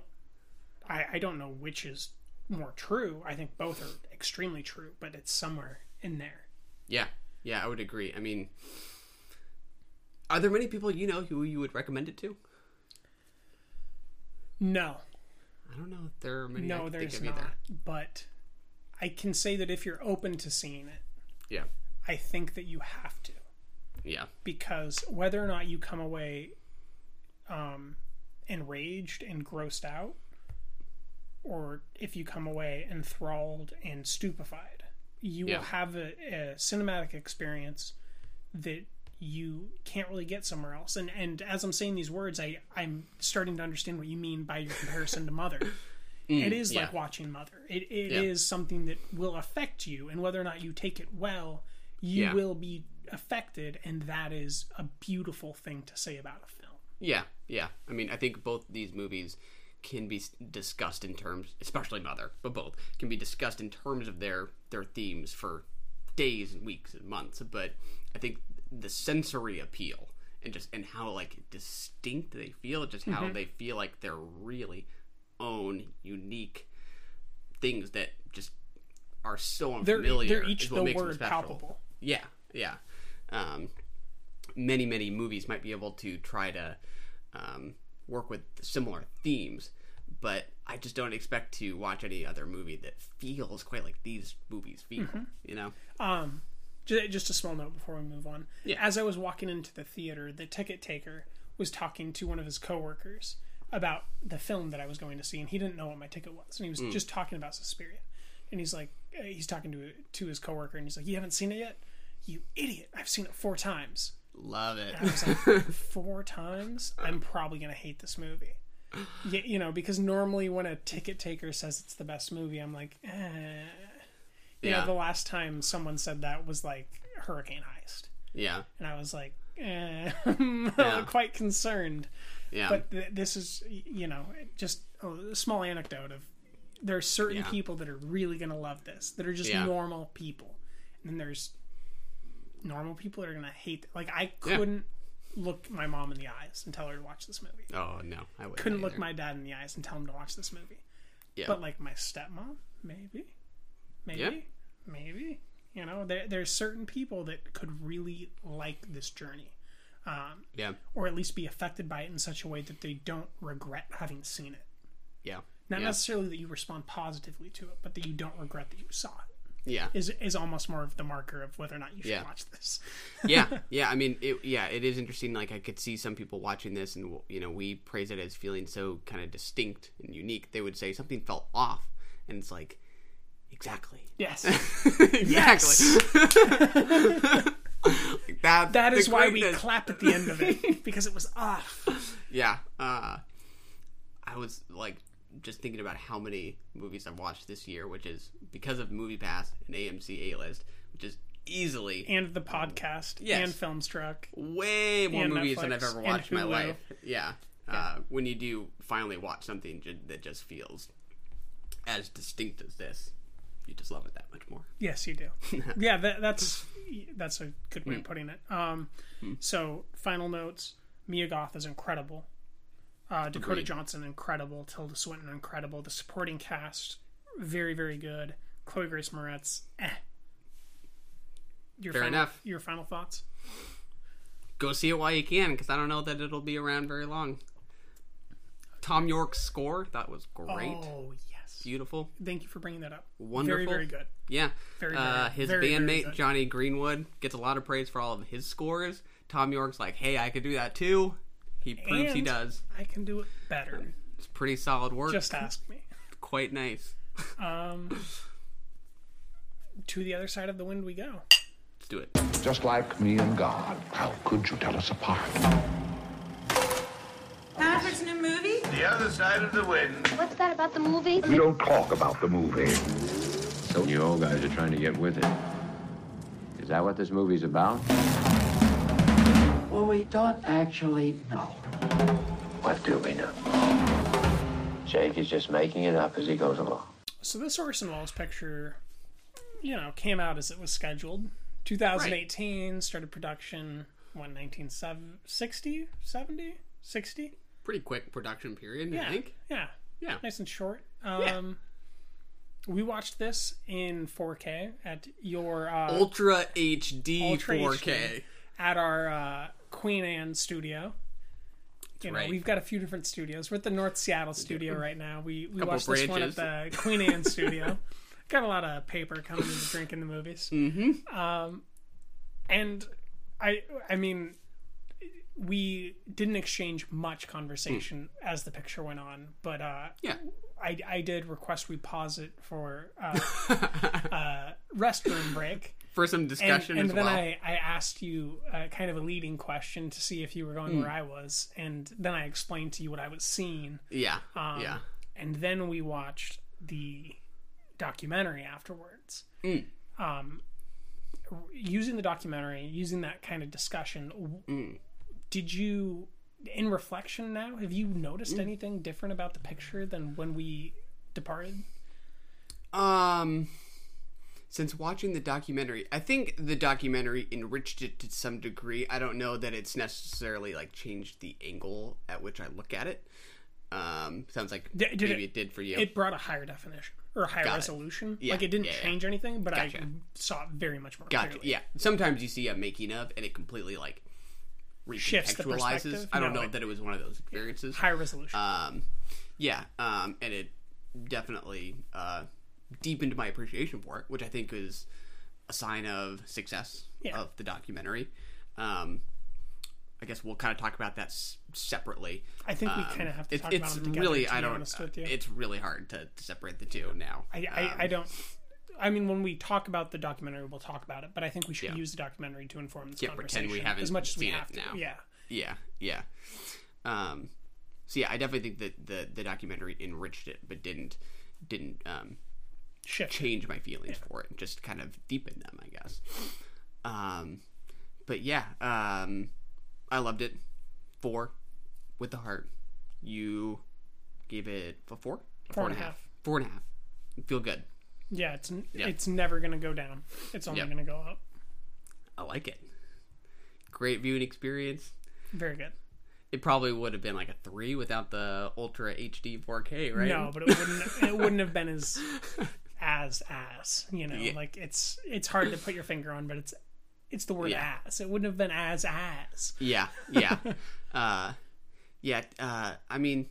I, I don't know which is more true. I think both are extremely true, but it's somewhere in there. Yeah, yeah, I would agree. I mean, are there many people you know who you would recommend it to? No, I don't know if there are many. No, there's not. either. But I can say that if you're open to seeing it, Yeah, I think that you have to. yeah, because whether or not you come away um, enraged and grossed out, or if you come away enthralled and stupefied, you Yeah. will have a, a cinematic experience that you can't really get somewhere else. And and as I'm saying these words, I I'm starting to understand what you mean by your comparison to Mother. (laughs) Mm, it is yeah. like watching Mother. It it Yeah. is something that will affect you, and whether or not you take it well, you Yeah. will be affected, and that is a beautiful thing to say about a film. Yeah, yeah. I mean, I think both these movies can be discussed in terms, especially Mother, but both can be discussed in terms of their their themes for days and weeks and months. But I think the sensory appeal and just and how like distinct they feel, just how Mhm. they feel like they're really own unique things that just are so They're- unfamiliar. they're each is what the word palpable. Yeah, yeah. Um, many many movies might be able to try to um, work with similar themes, but I just don't expect to watch any other movie that feels quite like these movies feel. Mhm. You know? Um, ju- just a small note before we move on. Yeah. As I was walking into the theater, the ticket taker was talking to one of his coworkers about the film that I was going to see, and he didn't know what my ticket was, and he was Mm. just talking about Suspiria. And he's like, uh, he's talking to to his coworker, and he's like, "You haven't seen it yet? You idiot! I've seen it four times." Love it. And I was like, (laughs) four times? I'm probably gonna hate this movie. Yeah, you know, because normally when a ticket taker says it's the best movie, I'm like, eh. You Yeah. know, the last time someone said that was like Hurricane Heist, Yeah. and I was like, eh, (laughs) Yeah. quite concerned. Yeah. But th- this is, you know, just a small anecdote of there are certain Yeah. people that are really gonna love this, that are just normal people, and there's normal people are gonna hate. Like I couldn't look my mom in the eyes and tell her to watch this movie. Oh no, I wouldn't. couldn't look my dad in the eyes and tell him to watch this movie. Yeah. But like my stepmom, maybe, maybe, Yeah. maybe. You know, there there's certain people that could really like this journey, um, Yeah. or at least be affected by it in such a way that they don't regret having seen it. Yeah. Not yeah. necessarily that you respond positively to it, but that you don't regret that you saw it. Yeah. Is is almost more of the marker of whether or not you should Yeah. watch this. (laughs) yeah, yeah. I mean, it, yeah, it is interesting. Like, I could see some people watching this, and you know, we praise it as feeling so kind of distinct and unique. They would say something felt off, and it's like, exactly. Yes. (laughs) exactly. (laughs) like that. That is why we clap at the end of it because it was off. Yeah. Uh, I was like just thinking about how many movies I've watched this year, which is because of Movie Pass and AMC A List, which is easily And the podcast Yes. and Filmstruck. way more movies than I've ever watched in my life. Yeah. Uh, when you do finally watch something that just feels as distinct as this, you just love it that much more. Yes, you do. (laughs) yeah, that, that's that's a good way Mm. of putting it. Um, so final notes: Mia Goth is incredible. Uh, Dakota Agreed. Johnson incredible. Tilda Swinton incredible. The supporting cast very very good. Chloe Grace Moretz eh. Your Fair final, enough. Your final thoughts? Go see it while you can, because I don't know that it'll be around very long. Thom Yorke's score that was great, Oh yes, beautiful, Thank you for bringing that up. wonderful, Very very good. Yeah, Very, uh, his very, very bandmate. Jonny Greenwood gets a lot of praise for all of his scores. Thom Yorke's like, "Hey, I could do that too." He proves he does. I can do it better. It's pretty solid work. Just ask me. Quite nice. (laughs) Um, to the other side of the wind we go. Let's do it. Just like me and God, how could you tell us apart? Patrick's new movie? The other side of the wind. What's that about the movie? We don't talk about the movie. So you old guys are trying to get with it. Is that what this movie's about? Well, we don't actually know. What do we know? Jake is just making it up as he goes along. So this Orson Welles picture, you know, came out as it was scheduled. 2018 started production. When 1960, 70, 60? Pretty quick production period, Yeah, I think. yeah, Yeah. nice and short. Um, we watched this in 4K at your uh, Ultra HD Ultra 4K. HD at our uh, Queen Anne studio. You know, right. we've got a few different studios. We're at the North Seattle studio right now. We we Couple watched this one at the Queen Anne studio. (laughs) got a lot of paper coming in to drink in the movies. Mm-hmm. Um, and I I mean, we didn't exchange much conversation as the picture went on, but uh, Yeah. I, I did request we pause it for uh, (laughs) uh, restroom break. For some discussion and, and then well. I, I asked you uh, kind of a leading question to see if you were going Mm. where I was, and then I explained to you what I was seeing. Yeah, Um, yeah. And then we watched the documentary afterwards. Mm. Um, using the documentary, using that kind of discussion, Mm. Did you, in reflection now, have you noticed Mm. anything different about the picture than when we departed? Um, since watching the documentary, I think the documentary enriched it to some degree. I don't know that it's necessarily like changed the angle at which I look at it. Um, sounds like did maybe it, did for you. It brought a higher definition or a higher Got it. resolution. Yeah, like it didn't yeah, yeah. change anything, but Gotcha. I saw it very much more Gotcha. clearly. Yeah. Sometimes you see a making of, and it completely like recontextualizes. I don't No, know it- that it was one of those experiences. High resolution. Um, yeah. Um, and it definitely uh, deepened my appreciation for it, which I think is a sign of success Yeah. of the documentary. Um, I guess we'll kind of talk about that s- separately. I think we Um, kinda have to it- talk it's about them together, really to I don't. honest with you. It's really hard to, to separate the two now. I, I, Um, I don't. I mean, when we talk about the documentary, we'll talk about it. But I think we should Yeah. use the documentary to inform this yeah, conversation pretend we haven't as much as we seen have to. now. Yeah. yeah, yeah. Um, so yeah, I definitely think that the the documentary enriched it, but didn't didn't um, Shift. change my feelings for it. Just kind of deepened them, I guess. Um, but yeah, um, I loved it. Four with the heart. You gave it a four, Four and a half. Four and a half. Feel good. Yeah, it's Yeah. it's never gonna go down. It's only Yep. gonna go up. I like it. Great viewing experience. Very good. It probably would have been like a three without the Ultra HD 4K, right? No, but it wouldn't. it wouldn't have been as (laughs) as as you know. Yeah. Like it's it's hard to put your finger on, but it's it's the word Yeah. as. It wouldn't have been as as. Yeah, yeah, (laughs) uh, yeah. Uh, I mean,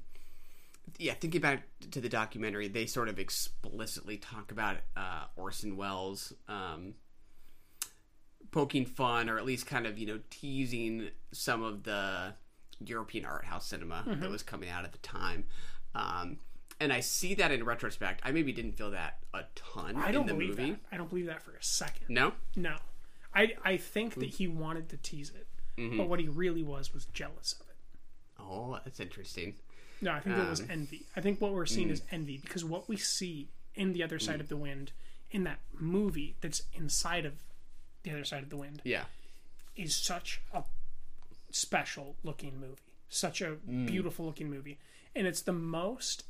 yeah. Thinking back to the documentary, they sort of explicitly talk about uh, Orson Welles um, poking fun, or at least kind of you know teasing some of the European art house cinema that Mhm. was coming out at the time. Um, and I see that in retrospect. I maybe didn't feel that a ton I don't in the believe movie. that. I don't believe that for a second. No, No, I I think that he wanted to tease it, Mhm. but what he really was was jealous of it. Oh, that's interesting. No, I think it was Um, envy. I think what we're seeing mm. is envy because what we see in the other side Mm. of the wind in that movie that's inside of the other side of the wind Yeah. is such a special looking movie, such a Mm. beautiful looking movie, and it's the most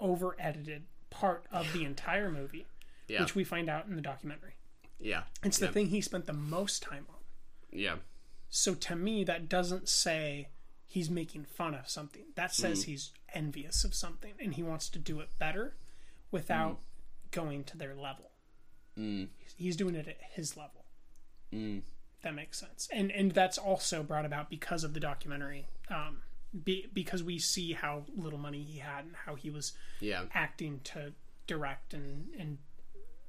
over edited part of the entire movie, Yeah. which we find out in the documentary. Yeah. It's the Yeah. thing he spent the most time on. Yeah. So to me, that doesn't say he's making fun of something. That says Mm. he's envious of something and he wants to do it better without going to their level. Mm. He's doing it at his level. Mm. That makes sense. And and that's also brought about because of the documentary. Um, be, because we see how little money he had and how he was Yeah. acting to direct and and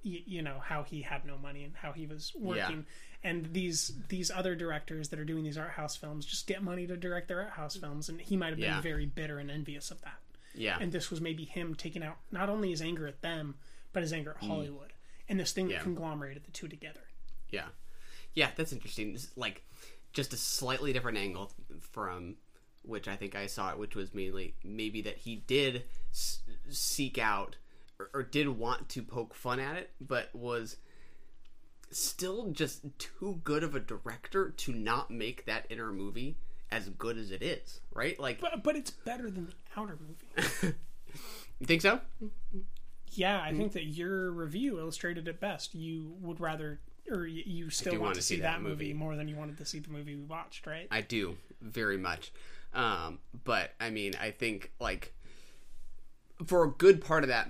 y- you know how he had no money and how he was working and these these other directors that are doing these art house films just get money to direct their art house films and he might have been Yeah. very bitter and envious of that Yeah. and this was maybe him taking out not only his anger at them but his anger at Mm. hollywood and this thing Yeah. conglomerated the two together Yeah, yeah, that's interesting. This is like just a slightly different angle from which I think I saw it, which was mainly maybe that he did s- seek out or, or did want to poke fun at it, but was still just too good of a director to not make that inner movie as good as it is, right? Like, but, but it's better than the outer movie (laughs) you think so? yeah i think that your review illustrated it best you would rather or you still want want to to see, see that, that movie movie. more than you wanted to see the movie we watched right I do very much. Um, but I mean, I think like for a good part of that,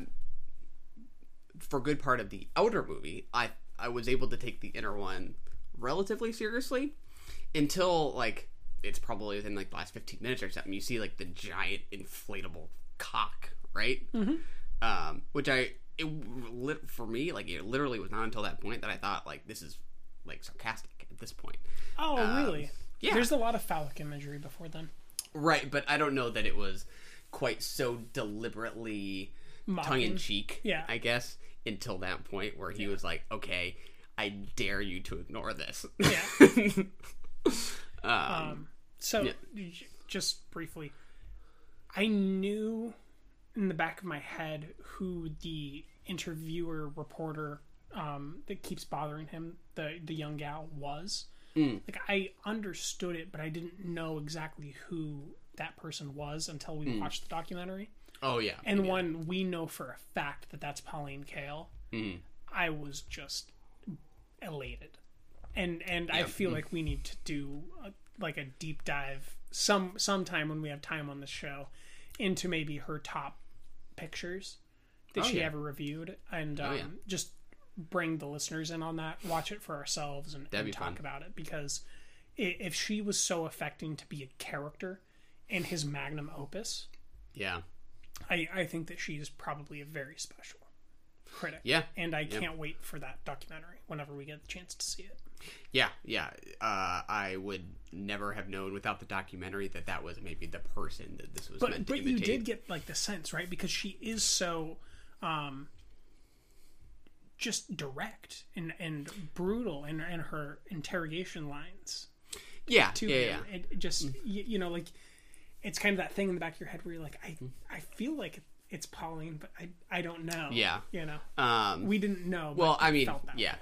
for a good part of the outer movie, I I was able to take the inner one relatively seriously until like it's probably within like the last fifteen minutes or something. You see like the giant inflatable cock, right? Mm-hmm. Um, which I it for me like it literally was not until that point that I thought like this is like sarcastic at this point. oh Um, really yeah. there's a lot of phallic imagery before then Right, but I don't know that it was quite so deliberately Mocking. tongue in cheek. Yeah. I guess until that point where he was like, "Okay, I dare you to ignore this." Yeah. um, (laughs) um, so yeah. just briefly i knew in the back of my head who the interviewer reporter um, that keeps bothering him the the young gal was. Mm. Like I understood it, but I didn't know exactly who that person was until we Mm. watched the documentary. Oh yeah, And yeah. when we know for a fact that that's Pauline Kael, Mhm. I was just elated. And and I feel mm. like we need to do a, like a deep dive some sometime when we have time on the show into maybe her top pictures that Oh, she yeah. ever reviewed and Oh, um, yeah. just bring the listeners in on that, watch it for ourselves and, and talk fun. about it because if she was so affecting to be a character in his magnum opus, Yeah. I, I think that she's probably a very special critic. Yeah. And I Yeah. can't wait for that documentary whenever we get the chance to see it. Yeah, yeah. Uh, I would never have known without the documentary that that was maybe the person that this was But meant to but you did get like the sense, right? Because she is so um just direct and and brutal in in her interrogation lines. Yeah, to yeah, him. yeah. It just you, you know like it's kind of that thing in the back of your head where you're like I I feel like it's Pauline, but I I don't know. Yeah. you know. Um, we didn't know. Well, I mean, felt that yeah, way.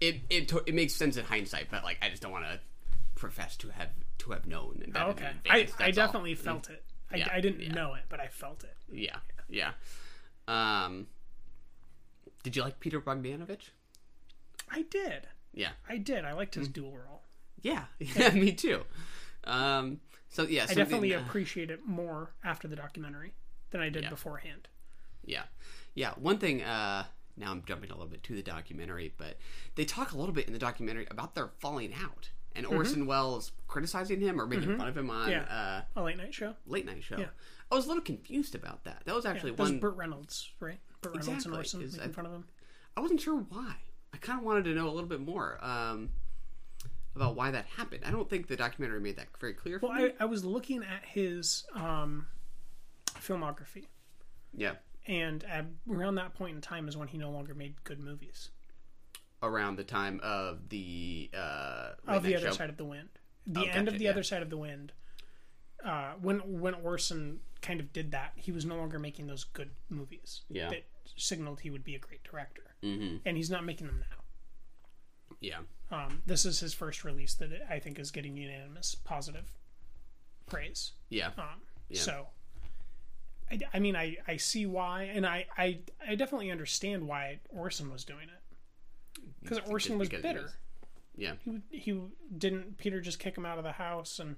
it it to- it makes sense in hindsight, but like I just don't want to profess to have to have known. That Oh, okay. advance, I, I that's all. definitely felt it. I, Yeah, I didn't yeah. know it, but I felt it. Yeah, yeah. Um, did you like Peter Bogdanovich? I did. Yeah, I did. I liked his Mm. dual role. yeah, (laughs) yeah. me too. Um, so yeah, I definitely uh, appreciate it more after the documentary than I did Yeah. beforehand. Yeah. Yeah. One thing, uh, now I'm jumping a little bit to the documentary, but they talk a little bit in the documentary about their falling out and Mhm. Orson Welles criticizing him or making Mhm. fun of him on Yeah. uh, a late night show. late night show. Yeah. I was a little confused about that. That was actually yeah, that was one. Burt Reynolds, right? Burt Reynolds Exactly, and Orson making I- fun of him. I wasn't sure why. I kind of wanted to know a little bit more um, about why that happened. I don't think the documentary made that very clear for Well, me. I, I was looking at his um, filmography, yeah. and at, around that point in time is when he no longer made good movies. Around the time of the uh, of the other Show. side of the wind. The Oh, end gotcha, of the yeah. other side of the wind. Uh, when when Orson kind of did that, he was no longer making those good movies. Yeah. That signaled he would be a great director, Mhm. and he's not making them now. Yeah. Um, this is his first release that I think is getting unanimous positive praise. Yeah. Um, Yeah. So, I, I mean, I, I see why, and I, I, I definitely understand why Orson was doing it. Because Orson was because bitter. was- Yeah. He, he didn't, Peter just kick him out of the house and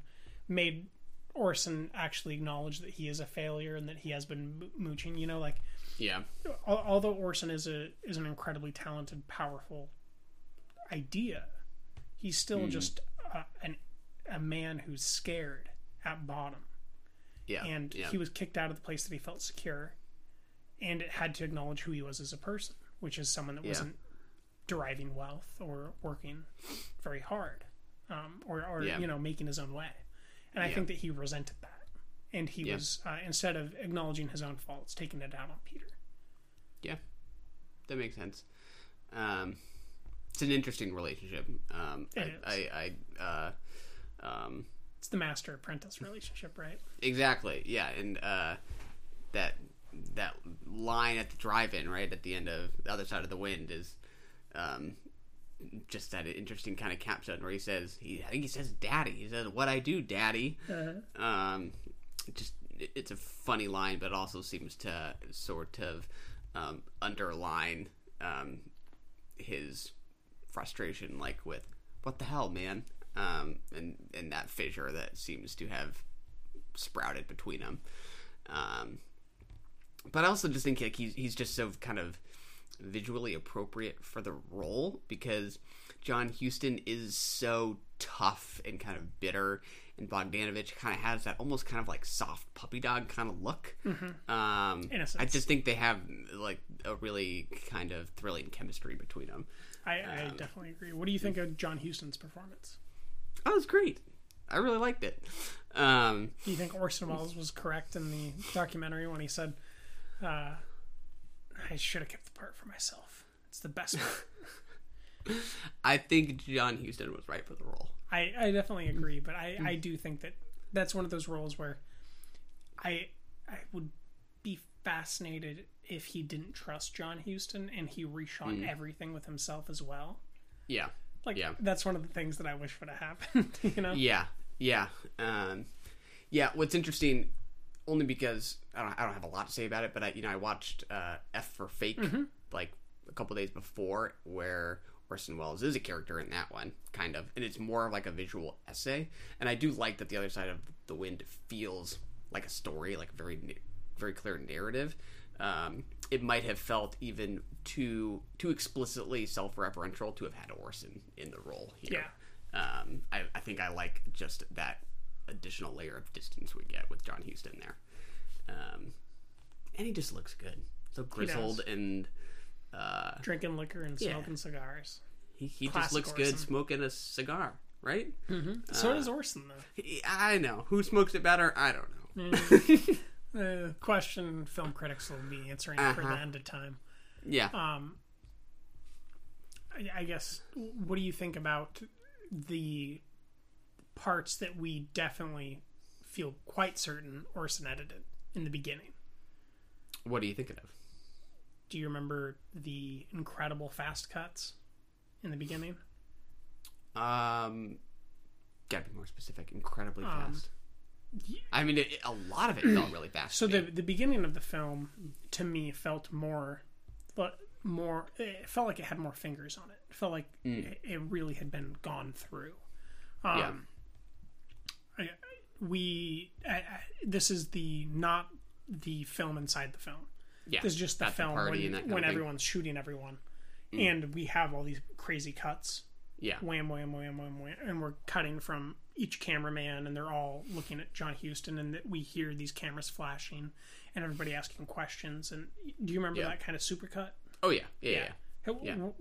made Orson actually acknowledge that he is a failure and that he has been mo- mooching, you know, like, Yeah. although Orson is a is an incredibly talented, powerful idea, he's still Mhm. just a, an, a man who's scared at bottom. Yeah, and yeah. he was kicked out of the place that he felt secure, and it had to acknowledge who he was as a person, which is someone that Yeah. wasn't deriving wealth or working very hard, um, or or Yeah. you know making his own way. And I think that he resented that, and he was uh, instead of acknowledging his own faults, taking it out on Peter. Yeah, that makes sense. Um, it's an interesting relationship. Um, It I, is. I, I, uh, um, It's the master apprentice relationship, right? exactly. Yeah, and uh, that that line at the drive-in, right at the end of the other side of the wind, is um, just that interesting kind of capstone where he says, he, I think he says, "Daddy." He says, "What I do, Daddy." Uh-huh. um, just it's a funny line, but also seems to sort of um, underline um, his frustration, like with "What the hell, man," um, and and that fissure that seems to have sprouted between them. Um, but I also just think like he's he's just so kind of visually appropriate for the role because John Huston is so tough and kind of bitter, and Bogdanovich kind of has that almost kind of like soft puppy dog kind of look. Mhm. Um. I just think they have like a really kind of thrilling chemistry between them. I, I Um, definitely agree. What do you think of John Huston's performance? Oh, it was great. I really liked it. Um, Do you think Orson Welles was correct in the documentary when he said, uh, "I should have kept the part for myself"? It's the best part. (laughs) I think John Houston was right for the role. I, I definitely agree, but I. I do think that that's one of those roles where I I would be fascinated if he didn't trust John Huston and he reshot Mm. everything with himself as well. Yeah. Like Yeah. that's one of the things that I wish would have happened. (laughs) You know? Yeah, yeah, um, yeah. What's interesting, only because I don't, I don't have a lot to say about it, but I, you know, I watched uh, F for Fake Mhm. like a couple days before, where Orson Welles is a character in that one, kind of, and it's more of like a visual essay. And I do like that the other side of the wind feels like a story, like a very, very clear narrative. Um, it might have felt even too too explicitly self-referential to have had Orson in the role here. Um, I, I think I like just that additional layer of distance we get with John Huston there. Um, and he just looks good. So grizzled and uh, Drinking liquor and Yeah. smoking cigars. he, he just looks good smoking a cigar, right? Mhm. So Uh, does Orson, though. I know. Who smokes it better? I don't know. Mm. (laughs) uh, question film critics will be answering for the Uh-huh. end of time. Yeah. Um, I, I guess. What do you think about the parts that we definitely feel quite certain Orson edited in the beginning? What are you thinking of? Do you remember the incredible fast cuts in the beginning? Um, gotta be more specific. Incredibly Um, fast. I mean, it, a lot of it felt really fast. (clears throat) So the the beginning of the film, to me, felt more, but more. It felt like it had more fingers on it. It felt like Mm. it, it really had been gone through. Um, I, we I, I, this is the not the film inside the film. Yeah, this is just the at the film when, and that kind when everyone's shooting everyone, Mm. and we have all these crazy cuts. Yeah. wham, wham, wham, wham, wham, and we're cutting from each cameraman, and they're all looking at John Huston, and that we hear these cameras flashing, and everybody asking questions. And do you remember Yeah. that kind of supercut? Oh yeah, yeah, yeah. Yeah. w-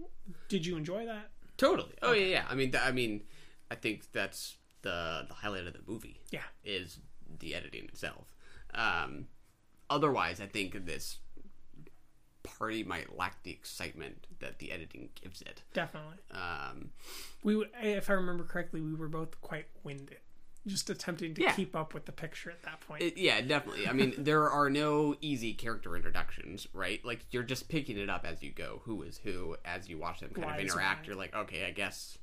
Did you enjoy that? Totally. Oh yeah, yeah. I mean, th- I mean, I think that's the the highlight of the movie. Yeah. is the editing itself. Um, otherwise, I think this party might lack the excitement that the editing gives it. Definitely. Um, We, if I remember correctly, we were both quite winded, just attempting to Yeah. keep up with the picture at that point. it- yeah, definitely. I mean, there are no easy character introductions, right? Like you're just picking it up as you go. Who is who as you watch them kind Why of interact. You're like, okay, I guess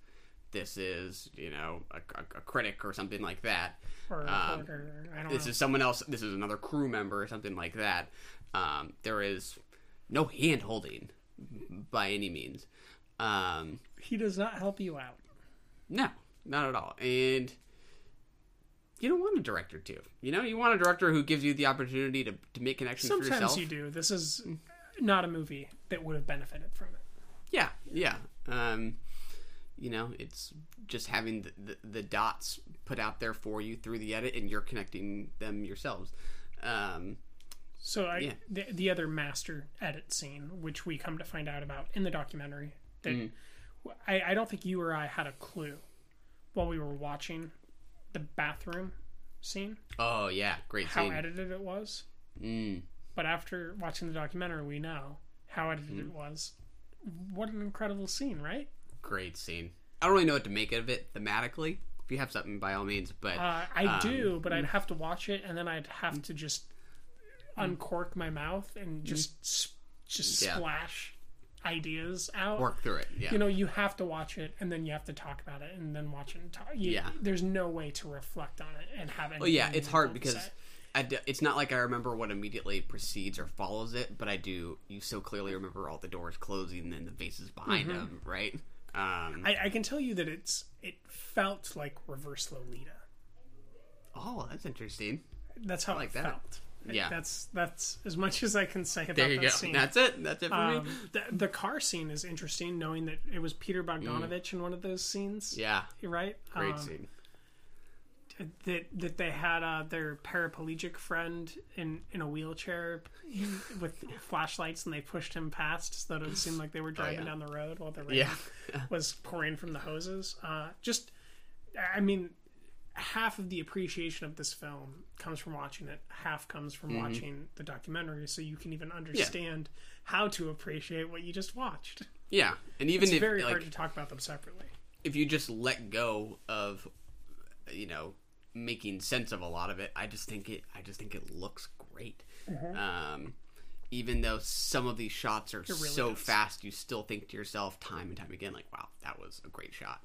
this is you know a, a, a critic or something like that. Or a Um, reporter, I don't this know. is someone else. This is another crew member or something like that. Um, there is no hand holding by any means. Um, he does not help you out. no, not at all. And you don't want a director to. You know, you want a director who gives you the opportunity to, to make connections for Sometimes you do. This is not a movie that would have benefited from it. Yeah, yeah. Um, you know, it's just having the, the, the dots put out there for you through the edit, and you're connecting them yourselves. Um, So I, Yeah. the, the other master edit scene, which we come to find out about in the documentary, that Mm. I, I don't think you or I had a clue while we were watching the bathroom scene oh yeah, great how scene. edited it was. Mm. But after watching the documentary, we know how edited Mm-hmm. it was. What an incredible scene, right? Great scene. I don't really know what to make of it thematically. If you have something, by all means. But Uh, I um, do, but I'd have to watch it, and then I'd have to just Mm. Uncork my mouth and just s just Yeah. splash ideas out. Work through it, yeah. You know, you have to watch it, and then you have to talk about it, and then watch it and talk. You, Yeah. There's no way to reflect on it and have. it. Oh yeah, it's hard because say. I d- it's not like I remember what immediately precedes or follows it, but I do. You so clearly remember all the doors closing and the faces behind Mhm. them, right? Um, I, I can tell you that it's it felt like reverse Lolita. oh, that's interesting. That's how I like it that. felt. Yeah. that's that's as much as I can say about There you that go. scene. That's it. That's it for me. Um, The, the car scene is interesting, knowing that it was Peter Bogdanovich in one of those scenes. Mm. Yeah. You're right. Great Um, scene. That that they had uh, their paraplegic friend in in a wheelchair (laughs) with flashlights, and they pushed him past so that it seemed like they were (laughs) driving Oh, yeah. down the road while the rain Yeah. (laughs) was pouring from the hoses. Uh, just, I mean, half of the appreciation of this film comes from watching it. Half comes from Mhm. watching the documentary, so you can even understand how to appreciate what you just watched. Yeah, and even it's if very like, hard to talk about them separately. if you just let go of, you know, making sense of a lot of it, I just think it. I just think it looks great. Mhm. Um, even though some of these shots are really so does. fast, you still think to yourself time and time again, like, "Wow, that was a great shot."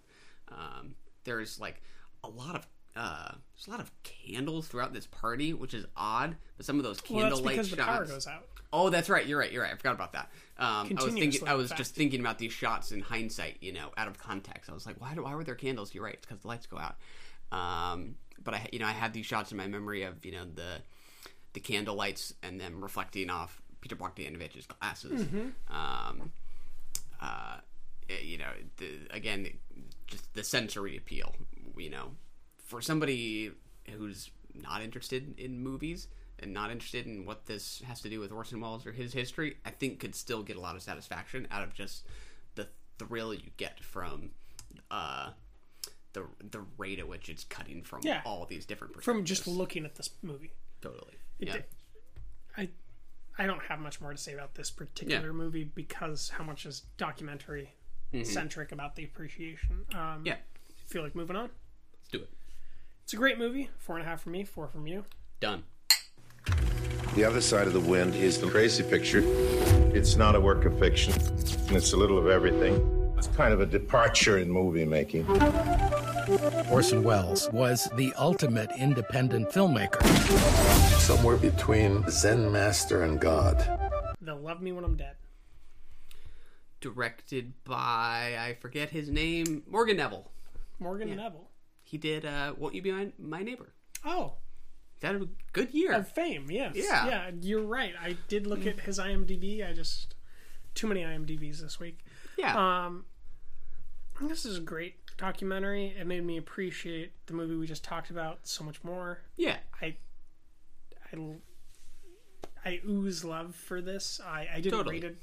Um, there's like a lot of uh, there's a lot of candles throughout this party, which is odd. But some of those Well, candlelight the shots. power goes out. Oh, that's right. You're right. You're right. I forgot about that. Um, I was thinking. I was in just thinking about these shots in hindsight. You know, out of context. I was like, why? Do, why were there candles? You're right. It's because the lights go out. Um, but I, you know, I had these shots in my memory of you know the the candle lights and them reflecting off Peter Bogdanovich's glasses. Mhm. Um, uh, eh, you know, the, again, just the sensory appeal. You know, for somebody who's not interested in movies and not interested in what this has to do with Orson Welles or his history, I think could still get a lot of satisfaction out of just the thrill you get from uh, the the rate at which it's cutting from Yeah. all these different perspectives. From just looking at this movie. totally, It yeah, I I don't have much more to say about this particular Yeah. movie because how much is documentary Mhm. centric about the appreciation. Um, Yeah. Feel like moving on. let's do it. It's a great movie. Four and a half from me. Four from you. Done. The Other Side of the Wind is the crazy picture. It's not a work of fiction. It's a little of everything. It's kind of a departure in movie making. Orson Welles was the ultimate independent filmmaker. Somewhere between Zen master and God. They'll love me when I'm dead. Directed by I forget his name, Morgan Neville. Morgan Yeah. Neville. He did uh, "Won't You Be My, My Neighbor." Oh, That a good year. of fame. Yes. Yeah. Yeah. You're right. I did look at his IMDb. I just too many IMDb's this week. Yeah. Um, this is a great documentary. It made me appreciate the movie we just talked about so much more. Yeah. I, I, I ooze love for this. I, I didn't Totally. rate it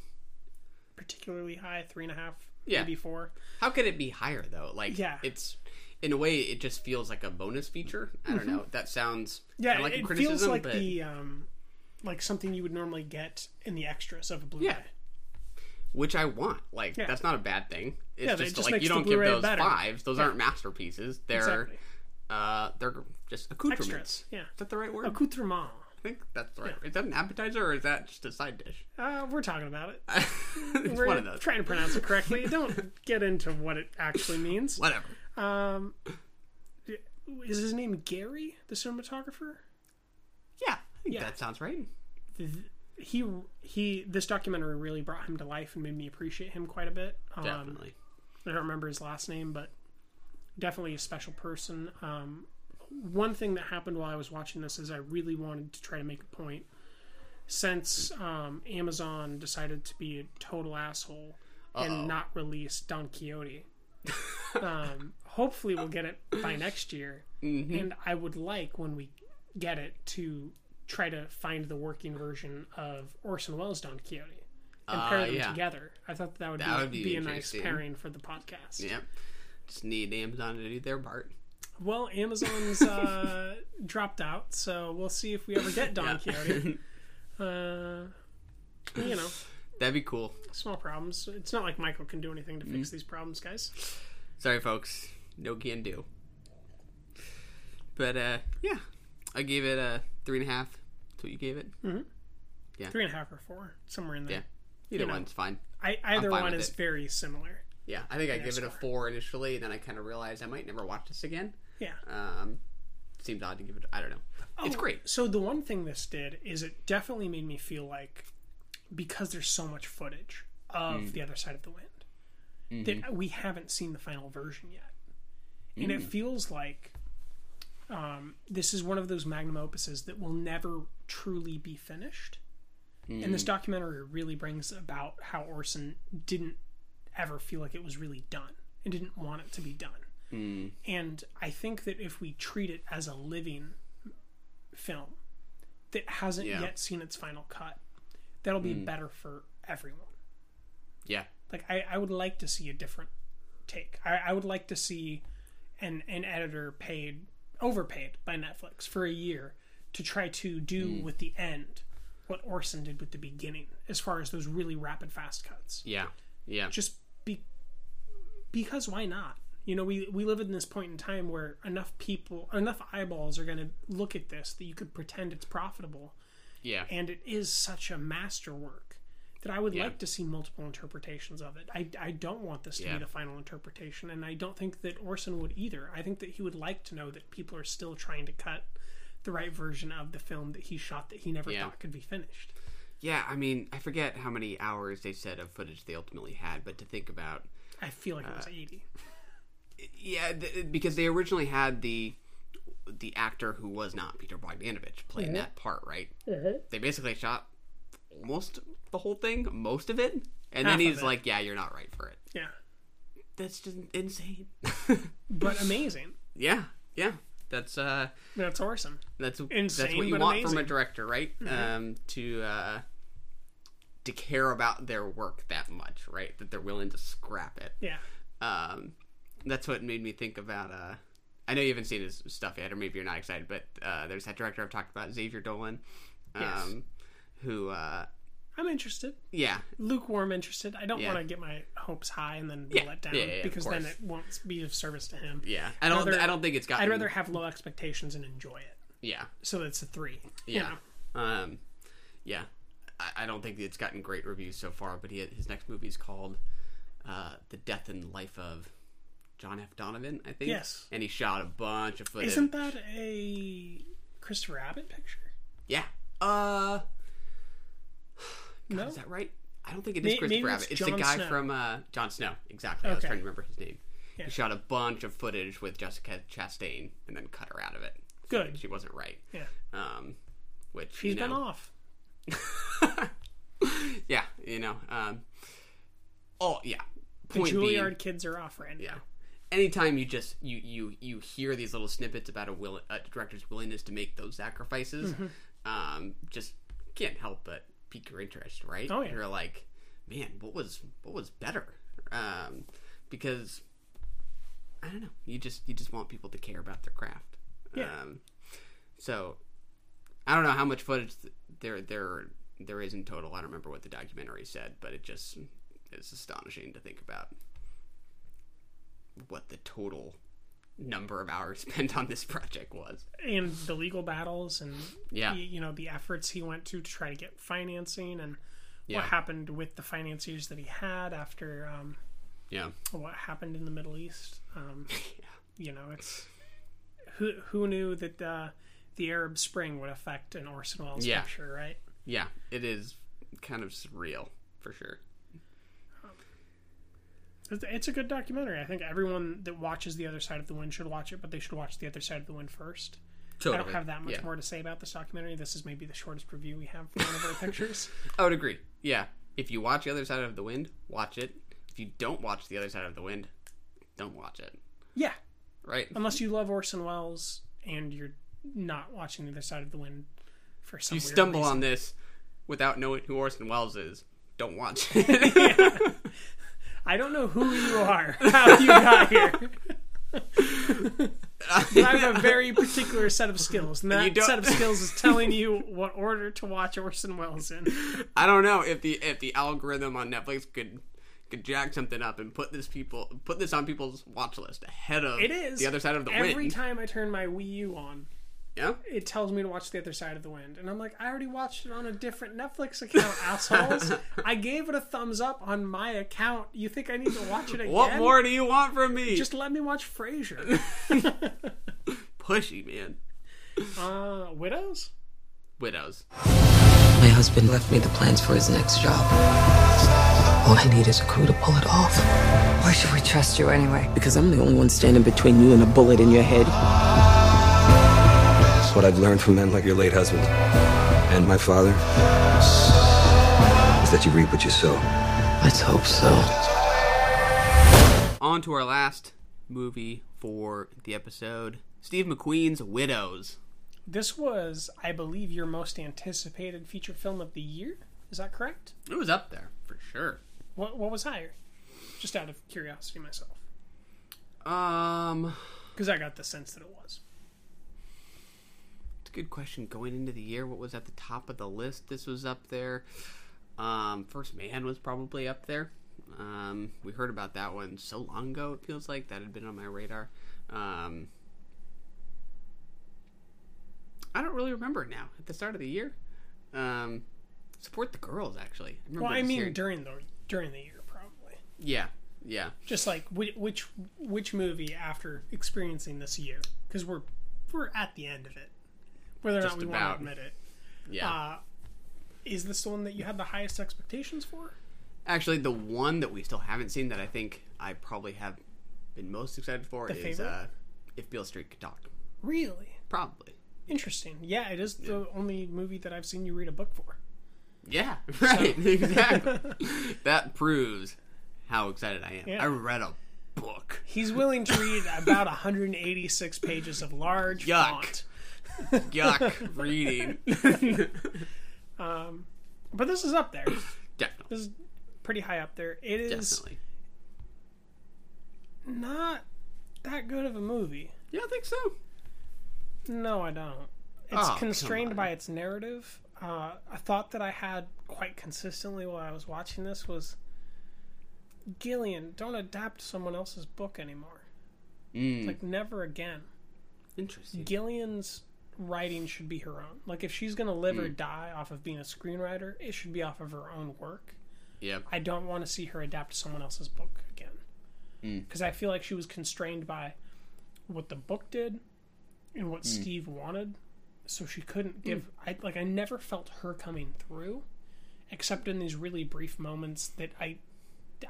particularly high, three and a half, Yeah. maybe four. How could it be higher though? Like, Yeah. it's in a way it just feels like a bonus feature. I don't Mhm. know. That sounds Yeah, like a it criticism, feels like but the um, like something you would normally get in the extras of a Blu-ray. Yeah. which I want. Like, Yeah. that's not a bad thing. It's Yeah, just, just like you don't give those better. fives. Those Yeah. aren't masterpieces. They're Exactly. uh, they're just accoutrements. Extras. Yeah. Is that the right word? Accoutrement. I think that's the right. Is that an appetizer or is that just a side dish? Uh, we're talking about it. (laughs) it's we're one of those. trying to pronounce it correctly. (laughs) Don't get into what it actually means. Whatever. Um, is his name Gary, the cinematographer? Yeah, I think that sounds right. He he. This documentary really brought him to life and made me appreciate him quite a bit. Um, Definitely. I don't remember his last name, but definitely a special person. Um, one thing that happened while I was watching this is I really wanted to try to make a point. Since um, Amazon decided to be a total asshole Uh-oh. and not release Don Quixote, (laughs) um, hopefully we'll get it by next year. Mhm. And I would like when we get it to try to find the working version of Orson Welles' Don Quixote and Uh, pair them yeah. together. I thought that would, That be, would be be a nice pairing for the podcast. Yep. Just need Amazon to do their part. Well, Amazon's uh, (laughs) dropped out, so we'll see if we ever get Don Yeah. Quixote. (laughs) Uh, you know, That'd be cool. small problems. It's not like Michael can do anything to fix Mm. these problems, guys. Sorry, folks. No can do. But uh, yeah, I gave it a three and a half. That's what you gave it. Mm-hmm. Yeah. Three and a half or four, somewhere in there. Yeah. Either You know, one's fine. I, either fine one is it. very similar. Yeah, I think I gave it a four initially, and then I kind of realized I might never watch this again. Yeah. Um, seems odd to give it. I don't know. it's Oh, great. So the one thing this did is it definitely made me feel like because there's so much footage of Mm. the other side of the wind Mhm. that we haven't seen the final version yet, and it Mm. feels like um, this is one of those magnum opuses that will never truly be finished. And this Mm. documentary really brings about how Orson didn't ever feel like it was really done and didn't want it to be done. Mm. And I think that if we treat it as a living film that hasn't Yeah. yet seen its final cut, that'll be Mm. better for everyone. Yeah. Like I, I would like to see a different take. I, I would like to see an an editor paid overpaid by Netflix for a year to try to do Mm. with the end what Orson did with the beginning, as far as those really rapid fast cuts. Yeah. Yeah. Just be because why not? You know, we we live in this point in time where enough people, enough eyeballs are going to look at this that you could pretend it's profitable Yeah. and it is such a masterwork that I would Yeah. like to see multiple interpretations of it. I, I don't want this to Yeah. be the final interpretation, and I don't think that Orson would either. I think that he would like to know that people are still trying to cut the right version of the film that he shot that he never Yeah. thought could be finished. Yeah, I mean, I forget how many hours they said of footage they ultimately had, but to think about, I feel like it was Uh, 80. yeah, th- because they originally had the the actor who was not Peter Bogdanovich playing Mhm. that part, right? Mhm. They basically shot almost the whole thing, most of it, and Half then he's like, "Yeah, you're not right for it." Yeah. That's just insane. (laughs) But amazing. yeah, yeah, that's uh, That's awesome. that's Insane, that's what you want amazing. from a director, right? Mhm. Um, to uh, to care about their work that much, right? That they're willing to scrap it. Yeah. Um, that's what made me think about. Uh, I know you haven't seen his stuff yet, or maybe you're not excited, but uh, there's that director I've talked about, Xavier Dolan, um, Yes. Who, uh, I'm interested. yeah, Lukewarm interested. I don't Yeah. want to get my hopes high and then be Yeah. let down Yeah, because then it won't be of service to him. Yeah. I don't- I don't think it's gotten- I'd rather have low expectations and enjoy it. yeah, So it's a three. you yeah, know? um, yeah. I, I don't think it's gotten great reviews so far, but he, his next movie is called uh, "The Death and Life of John F. Donovan," I think. Yes. and he shot a bunch of footage. Isn't that a Christopher Abbott picture? Yeah. Uh. God, No? Is that right? I don't think it is May- is Christopher maybe it's Abbott. It's the guy Snow. from uh, Jon Snow. Exactly. I was trying to remember his name. Yeah. He shot a bunch of footage with Jessica Chastain and then cut her out of it. Good. She wasn't right. Yeah. Um, which She's you know, been off. (laughs) yeah, you know. Um, oh yeah. Point The Juilliard being, kids are off right now. yeah. Anytime you just you you you hear these little snippets about a will a director's willingness to make those sacrifices, Mhm. um, just can't help but pique your interest, right? Oh, yeah. You're like, man, what was what was better? Um, because I don't know, you just you just want people to care about their craft. Yeah. Um, so I don't know how much footage there there there is in total. I don't remember what the documentary said, but it just is astonishing to think about what the total number of hours (laughs) spent on this project was. and the legal battles and Yeah. y- you know the efforts he went to to try to get financing and Yeah. what happened with the financiers that he had after um, Yeah. what happened in the Middle East. Um, (laughs) You know, it's who who knew that uh, the Arab Spring would affect an Orson Welles Yeah. picture, right? Yeah, it is kind of surreal for sure. It's, a good documentary. I think everyone that watches The Other Side of the Wind should watch it, but they should watch The Other Side of the Wind first. I don't have that much yeah. more to say about this documentary. This is maybe the shortest review we have for one of our (laughs) pictures. I would agree. Yeah, if you watch the other side of the wind, watch it. If you don't watch the other side of the wind, don't watch it. Yeah. Right. Unless you love Orson Welles and you're not watching The Other Side of the Wind for some you stumble reason. on this without knowing who Orson Welles is. Don't watch (laughs) it. I don't know who you are, (laughs) how you got here. but I have a very particular set of skills, and that set of skills is telling you what order to watch Orson Welles in. I don't know if the if the algorithm on Netflix could could jack something up and put this people put this on people's watch list ahead of It is the other side of the every wind. time I turn my Wii U on. Yeah. It tells me to watch the other side of the wind, and I'm like, I already watched it on a different Netflix account, (laughs) assholes. I gave it a thumbs up on my account. You think I need to watch it (laughs) again? What more do you want from me? Just let me watch Frasier. (laughs) Pushy man. uh, Widows. Widows. My husband left me the plans for his next job. All I need is a crew to pull it off. Why should we trust you anyway? Because I'm the only one standing between you and a bullet in your head. That's what I've learned from men like your late husband and my father. Is that you reap what you sow. Let's hope so. On to our last movie for the episode. Steve McQueen's Widows. This was, I believe, your most anticipated feature film of the year. Is that correct? It was up there for sure. What What was higher? Just out of curiosity myself, Um, because I got the sense that it was. A good question. Going into the year, what was at the top of the list? This was up there. Um, First Man was probably up there. Um, we heard about that one so long ago. It feels like that had been on my radar. Um, I don't really remember now. At the start of the year, Um, support the girls actually. I Well, I mean hearing- during the during the year probably. yeah, yeah. Just like which which, which movie after experiencing this year because we're we're at the end of it, whether or not we want to admit it. Yeah. Uh, is this the one that you had the highest expectations for? Actually, the one that we still haven't seen that I think I probably have been most excited for The is uh, if Beale Street could talk. Really Probably. interesting. Yeah, it is the only movie that I've seen you read a book for. Yeah, (laughs) right. exactly. (laughs) that proves how excited I am. Yeah. I read a book. He's willing to read about 186 pages of large Yuck. font. Yuck. (laughs) Reading. (laughs) um, but this is up there. Definitely. This is pretty high up there. It is Definitely. not that good of a movie. You don't think so? No, I don't. It's Oh, come constrained on. by its narrative. Uh, a thought that I had quite consistently while I was watching this was Gillian, don't adapt someone else's book anymore. Mm. Like, never again. Interesting. Gillian's writing should be her own. Like, if she's going to live or Mm. die off of being a screenwriter, it should be off of her own work. Yeah. I don't want to see her adapt someone else's book again. Mm. Because I feel like she was constrained by what the book did and what Mm. Steve wanted. So she couldn't give. I like. I never felt her coming through, except in these really brief moments that I,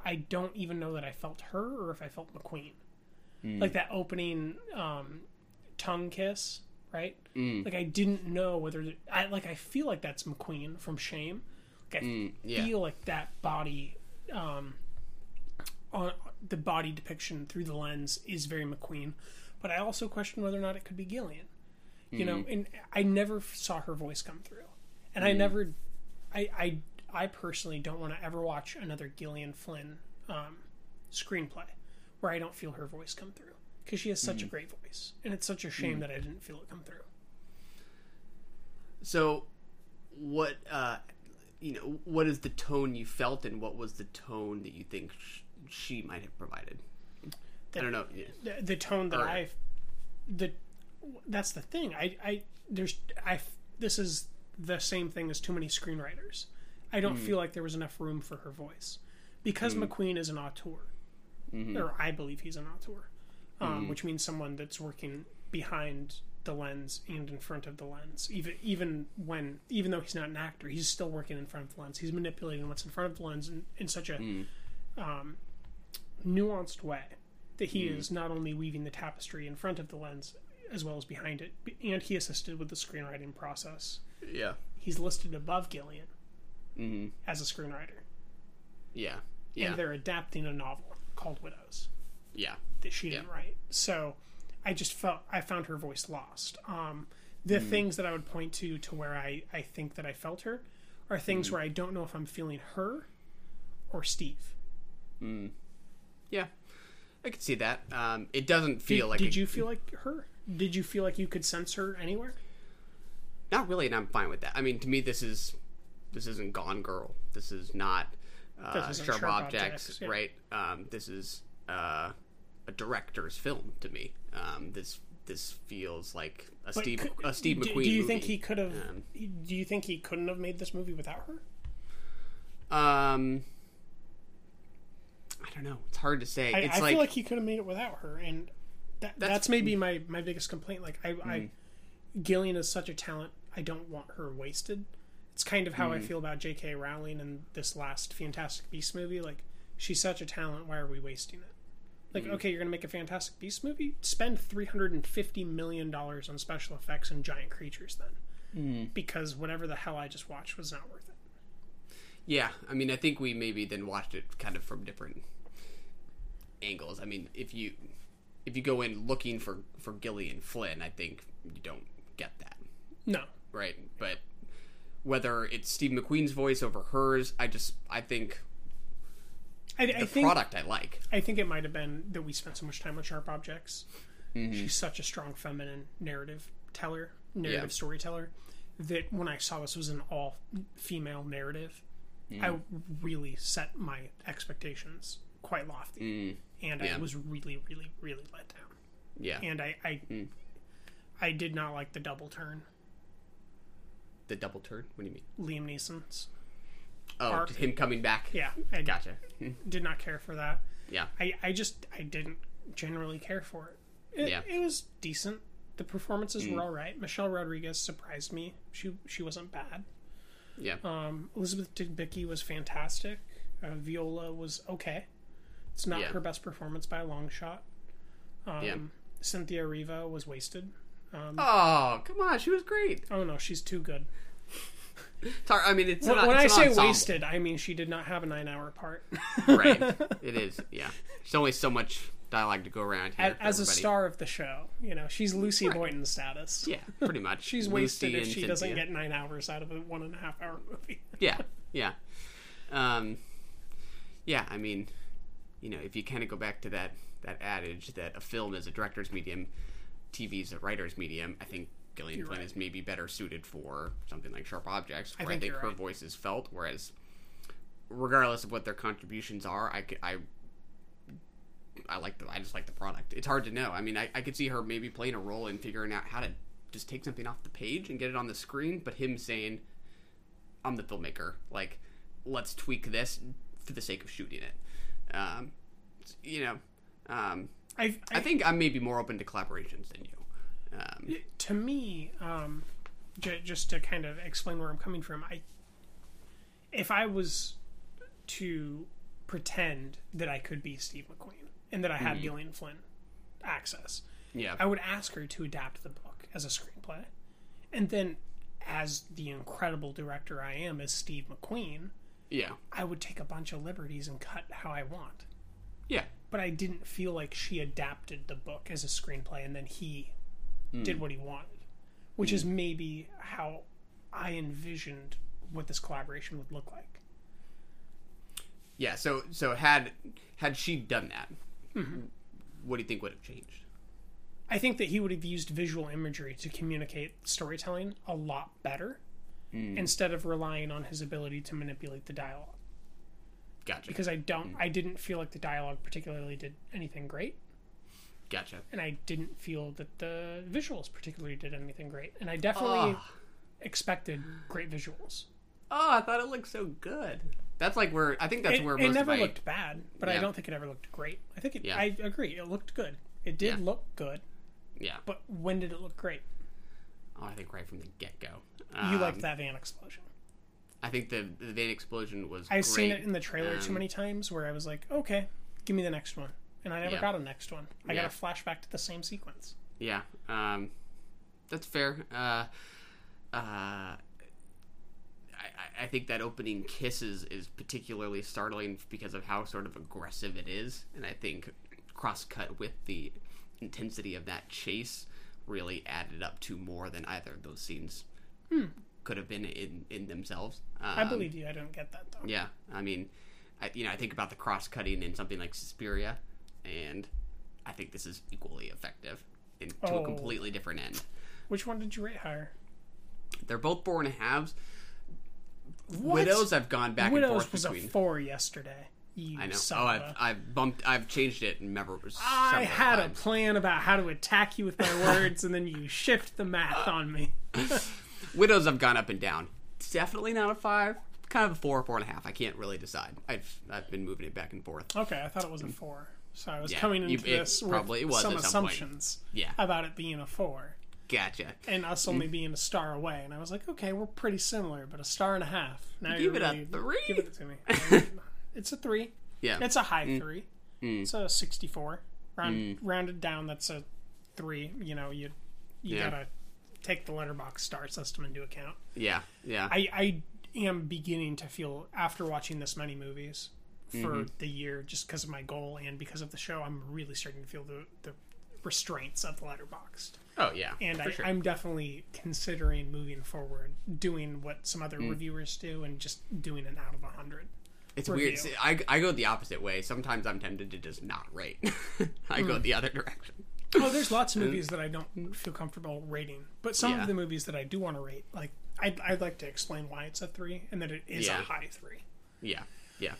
I don't even know that I felt her or if I felt McQueen. Mm. Like that opening um, tongue kiss, right? Mm. Like I didn't know whether I like. I feel like that's McQueen from Shame. Like I Mm, yeah. feel like that body, um, on the body depiction through the lens is very McQueen, but I also question whether or not it could be Gillian. You know, Mhm. and I never saw her voice come through, and I Mhm. never, I I I personally don't want to ever watch another Gillian Flynn um, screenplay where I don't feel her voice come through because she has such a Mhm. great voice, and it's such a shame Mhm. that I didn't feel it come through. So, what uh, you know, what is the tone you felt, and what was the tone that you think sh- she might have provided? I don't know. Yeah. the, the tone that Or- I, the, that's the thing. I, I, there's, I, this is the same thing as too many screenwriters. I don't Mm. feel like there was enough room for her voice because Mm. McQueen is an auteur, Mhm. or I believe he's an auteur, um, Mhm. which means someone that's working behind the lens and in front of the lens. Even even when even though he's not an actor, he's still working in front of the lens. He's manipulating what's in front of the lens in, in such a Mm. um, nuanced way that he Mm. is not only weaving the tapestry in front of the lens as well as behind it, and he assisted with the screenwriting process. Yeah. He's listed above Gillian hmm as a screenwriter, Yeah. Yeah. and they're adapting a novel called Widows yeah. that she didn't write. So I just felt I found her voice lost. Um, the Mm. things that I would point to to where I, I think that I felt her are things Mm. where I don't know if I'm feeling her or Steve. Mm. Yeah. I could see that. Um, it doesn't feel did, like. Did a- you feel like her? Did you feel like you could sense her anywhere? Not really, and I'm fine with that. I mean, to me, this is this isn't Gone Girl. This is not uh, Sharp, Sharp Objects, Objects, yeah. right? Um, this is uh, a director's film to me. Um, this this feels like a But Steve could- a Steve McQueen. Do you movie. think he could have? Um, do you think he couldn't have made this movie without her? Um, I don't know. It's hard to say. I, it's I like, feel like he could have made it without her, and that, that's, That's- maybe my, my biggest complaint. Like I, I, Mm. Gillian is such a talent. I don't want her wasted. It's kind of how I Mm. feel about J.K. Rowling and this last Fantastic Beasts movie. Like she's such a talent. Why are we wasting it? Like Mm. okay, you're gonna make a Fantastic Beast movie. Spend three hundred and fifty million dollars on special effects and giant creatures then, Mm. because whatever the hell I just watched was not worth it. Yeah, I mean, I think we maybe then watched it kind of from different angles. I mean, if you if you go in looking for for Gillian Flynn, I think you don't get that, No, right? But whether it's Steve McQueen's voice over hers, I just I think I, the I think product I like. I think it might have been that we spent so much time on sharp objects. Mhm. She's such a strong feminine narrative teller, narrative Yeah. storyteller, that when I saw this was an all female narrative, Mm. I really set my expectations quite lofty, Mm. and Yeah. I was really, really, really let down. Yeah. and I, I, Mm. I did not like the double turn. the double turn. What do you mean? Liam Neeson's. Oh, arc. him coming back. Yeah, I Gotcha. Did not care for that. Yeah. I, I just I didn't generally care for it. It, Yeah. it was decent. The performances Mm. were all right. Michelle Rodriguez surprised me. She she wasn't bad. Yeah. Um, Elizabeth Debicki was fantastic. Uh, Viola was okay. It's not Yeah. her best performance by a long shot. Um, Yeah. Cynthia Erivo was wasted. Um, Oh, come on, she was great. Oh no, she's too good. (laughs) Tar- I mean, it's when, an- when I it's an say ensemble. wasted, I mean she did not have a nine-hour part. (laughs) right. (laughs) It is. Yeah. There's only so much dialogue to go around here. As, as a star of the show, you know, she's Lucy Boynton status. Yeah, pretty much. she's Lucy wasted if she doesn't get nine hours out of a one and a half hour movie. yeah, yeah, um, yeah. I mean, you know, if you kind of go back to that that adage that a film is a director's medium, TV is a writer's medium, I think Gillian Flynn right. is maybe better suited for something like Sharp Objects, where I think think, her right. voice is felt. Whereas, regardless of what their contributions are, I, I, I like the I just like the product. It's hard to know. I mean, I, I could see her maybe playing a role in figuring out how to just take something off the page and get it on the screen, but him saying, "I'm the filmmaker. Like, let's tweak this for the sake of shooting it." Um, you know, um, I, I think I'm maybe more open to collaborations than you. Um, to me, um, j- just to kind of explain where I'm coming from, I if I was to pretend that I could be Steve McQueen and that I had Mhm. Gillian Flynn access, Yeah. I would ask her to adapt the book as a screenplay, and then as the incredible director I am as Steve McQueen, yeah, I would take a bunch of liberties and cut how I want. yeah, But I didn't feel like she adapted the book as a screenplay and then he Mm. did what he wanted, which Mm. is maybe how I envisioned what this collaboration would look like. yeah. So so had had she done that, Mhm. what do you think would have changed? I think that he would have used visual imagery to communicate storytelling a lot better Mm. instead of relying on his ability to manipulate the dialogue. Gotcha. Because I don't, I didn't feel like the dialogue particularly did anything great, Gotcha. and I didn't feel that the visuals particularly did anything great, and I definitely Ah. expected great visuals. Oh, I thought it looked so good. That's like where I think that's it, where it most never of my, looked bad, but I don't think it ever looked great. I think it. Yeah. I agree. It looked good. It did Yeah. look good. Yeah. But when did it look great? Oh, I think right from the get go. you liked that van explosion. I think the the van explosion was. I've seen it in the trailer too Um, many times where I was like, okay, give me the next one, and I never Yeah. got a next one. I Yeah. got a flashback to the same sequence. Yeah, um, that's fair. Uh, uh, I, I think that opening kisses is, particularly startling because of how sort of aggressive it is, and I think cross cut with the intensity of that chase really added up to more than either of those scenes Hmm. could have been in in themselves. I Um, believe you. I don't get that though. Yeah, I mean, I, you know, I think about the cross cutting in something like Suspiria, and I think this is equally effective in, to Oh. a completely different end. Which one did you rate higher? They're both four and a halves. What? Widows, I've gone back Widows and forth was between. a four yesterday. You I know. Oh, I've, I've bumped. I've changed it. And remember, I had a plan about how to attack you with my (laughs) words, and then you shift the math on me. (laughs) Widows, I've gone up and down. Definitely not a five. Kind of a four, four and a half. I can't really decide. I've I've been moving it back and forth. Okay, I thought it was a four. So I was Yeah, coming you- into it this with was some assumptions Yeah. about it being a four. Gotcha. And us only being a star away. And I was like, okay, we're pretty similar, but a star and a half. Now Give you're it a three? Give it to me. (laughs) it's a three. Yeah. It's a high Mm. three. Mm. It's a 64. Round, Mm. Rounded down, that's a three. You know, you you Yeah. gotta take the Letterboxd star system into account. Yeah, yeah. I, I am beginning to feel after watching this many movies for Mhm. the year, just because of my goal and because of the show, I'm really starting to feel the the restraints of the Letterboxd. Oh, yeah, and I, sure. I'm definitely considering moving forward, doing what some other Mm. reviewers do, and just doing an out of a hundred. It's review. weird. See, I, I go the opposite way. Sometimes I'm tempted to just not rate. (laughs) I go Mm. the other direction. Oh, there's lots of movies that I don't feel comfortable rating, but some Yeah. of the movies that I do want to rate, like I'd, I'd like to explain why it's a three and that it is Yeah. a high three. Yeah, yeah.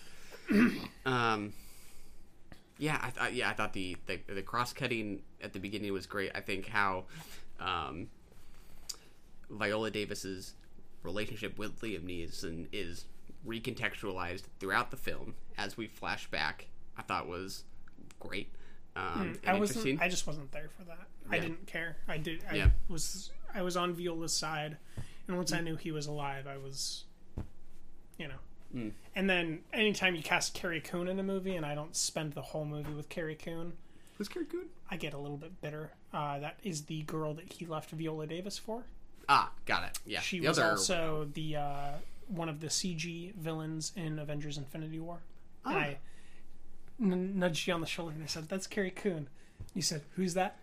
(clears throat) um, yeah, I thought. Yeah, I thought the the, the cross cutting at the beginning was great. I think how um, Viola Davis's relationship with Liam Neeson is recontextualized throughout the film as we flash back. I thought was great. Um, Hmm, I wasn't. I just wasn't there for that. I didn't care. I did. I Yeah. was. I was on Viola's side, and once I knew he was alive, I was, you know. Mm. And then anytime you cast Carrie Coon in a movie, and I don't spend the whole movie with Carrie Coon, who's Carrie Coon? I get a little bit bitter. Uh, that is the girl that he left Viola Davis for. Ah, got it. Yeah, She the was other also the uh, one of the CG villains in Avengers: Infinity War. And Oh. I n- nudged you on the shoulder and I said, "That's Carrie Coon." You said, "Who's that?"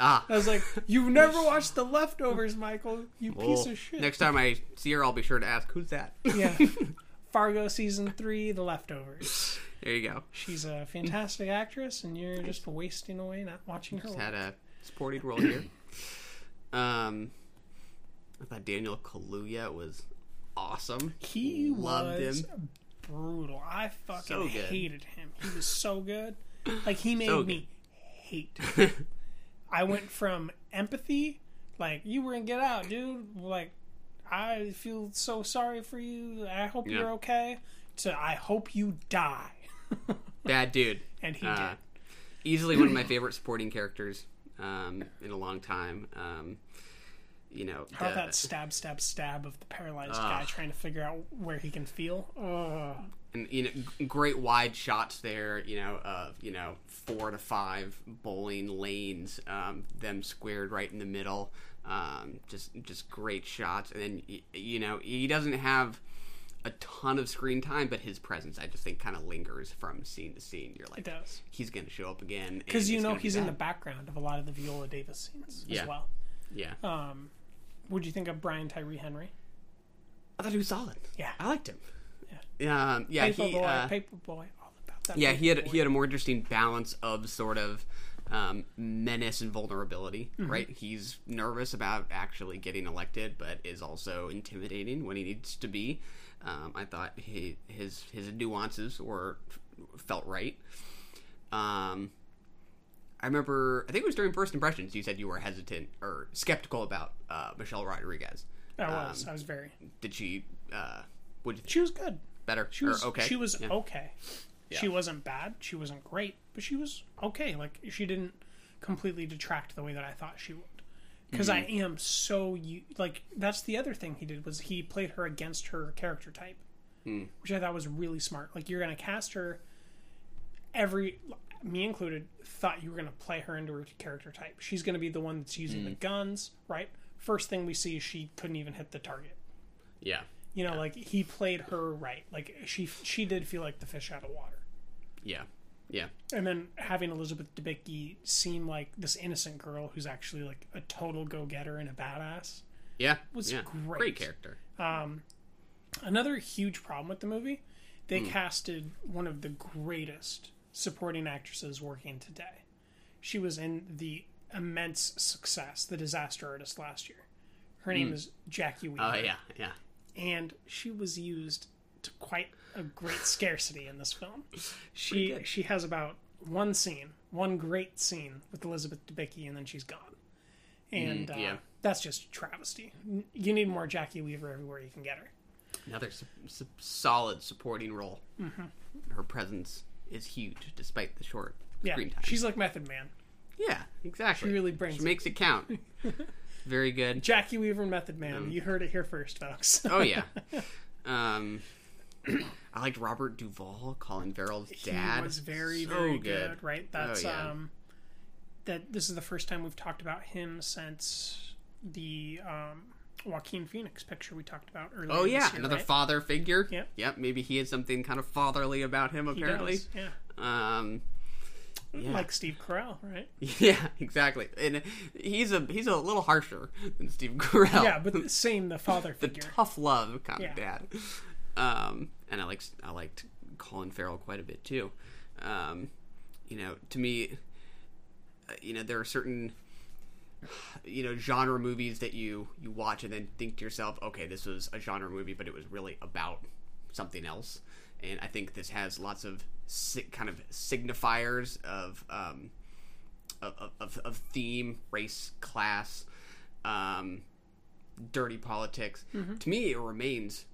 Ah. I was like, "You've never watched The Leftovers, Michael. You piece of shit." Next time I see her, I'll be sure to ask who's that. yeah, (laughs) Fargo season three, The Leftovers. there you go. She's a fantastic actress, and you're just wasting away not watching her. Just work. had a supporting role here. Um, I thought Daniel Kaluuya was awesome. He loved was him. brutal. I fucking So hated him. He was so good. Like he made So me hate. (laughs) I went from empathy, like you were in Get Out, dude. Like I feel so sorry for you. I hope Yeah. you're okay. To I hope you die. (laughs) Bad dude. And he Uh, did. Easily one of my favorite supporting characters um, in a long time. Um, you know, How the- that stab, stab, stab of the paralyzed Ah. guy trying to figure out where he can feel? Oh. and you know great wide shots there you know of you know four to five bowling lanes um, them squared right in the middle um, just just great shots and then you know he doesn't have a ton of screen time but his presence i just think kind of lingers from scene to scene you're like It does. he's gonna show up again Because you know he's in the background of a lot of the Viola Davis scenes Yeah. as well. yeah Um, what do you think of Brian Tyree Henry? i thought he was solid Yeah, i liked him yeah um, yeah Paper Boi, he uh, Paper Boi, all about that. yeah he had Paper Boi. he had a more interesting balance of sort of um, menace and vulnerability Mhm. right he's nervous about actually getting elected but is also intimidating when he needs to be um, i thought he, his his nuances were felt right um, I remember, I think it was during first impressions, you said you were hesitant or skeptical about uh, Michelle Rodriguez. I was. Um, I was very. Did she? Uh, what did you think? She was good. Better. She Or was okay. She was Yeah. okay. She wasn't bad. She wasn't great, but she was okay. Like she didn't completely detract the way that I thought she would. Because I Mhm. am so like that's the other thing he did was he played her against her character type, Hmm. which I thought was really smart. Like you're gonna cast her. Every me included thought you were gonna play her into her character type. She's gonna be the one that's using the Mm. guns, right? First thing we see is she couldn't even hit the target. Yeah. You know, like he played her right. Like she she did feel like the fish out of water. Yeah. Yeah. And then having Elizabeth Debicki seem like this innocent girl who's actually like a total go getter and a badass. Yeah. Was yeah. great. Great character. Um, another huge problem with the movie, they Hmm. casted one of the greatest supporting actresses working today. She was in the immense success, The Disaster Artist last year. Her name Hmm. is Jacki Weaver. Oh yeah. Yeah. And she was used to quite a great (laughs) scarcity in this film. She she has about one scene, one great scene with Elizabeth Debicki, and then she's gone. And Mm, uh, that's just travesty. You need more Jacki Weaver everywhere you can get her. Another su- su- solid supporting role. Mhm. Her presence is huge, despite the short Yeah, screen time. she's like Method Man. Yeah, exactly. She really brings She it. makes it count. (laughs) Very good. Jacki Weaver and Method Man. Um, you heard it here first, folks. (laughs) oh yeah. (laughs) Um, (clears throat) I liked Robert Duvall, Colin Farrell's dad. He was very, So very good. Right? That's oh, yeah. um that this is the first time we've talked about him since the um Joaquin Phoenix picture we talked about earlier. Oh yeah, year, another right? father figure. Yep. Yep. Maybe he had something kind of fatherly about him. Apparently. yeah. Um. Yeah. Like Steve Carell, right? (laughs) Yeah, exactly. And he's a he's a little harsher than Steve Carell. Yeah, but the same the father (laughs) the tough love kind Yeah. of dad. Um, and I like I liked Colin Farrell quite a bit too. Um, you know, to me, uh, you know, there are certain you know genre movies that you you watch and then think to yourself, okay, this was a genre movie, but it was really about something else. And I think this has lots of si- kind of signifiers of um, of, of, of theme, race, class. Um, dirty politics. Mhm. To me, it remains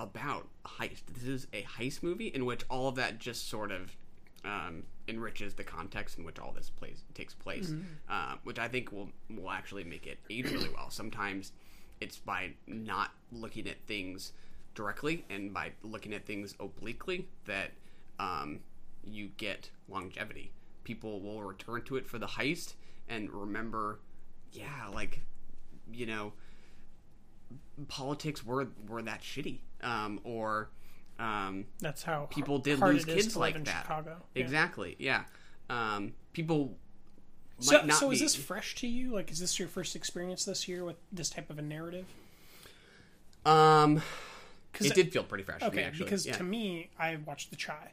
about a heist. This is a heist movie in which all of that just sort of um, enriches the context in which all this plays takes place, Mhm. uh, which I think will will actually make it age really well. Sometimes it's by not looking at things directly and by looking at things obliquely that um, you get longevity. People will return to it for the heist and remember, yeah, like you know, politics were were that shitty, um, or um, That's how people did lose kids like in that. Chicago. Yeah. Exactly, yeah. Um, people might So, not so be. is this fresh to you? Like, is this your first experience this year with this type of a narrative? Um, it did feel pretty fresh. to Okay, me, actually. because yeah. to me, I watched The Chi,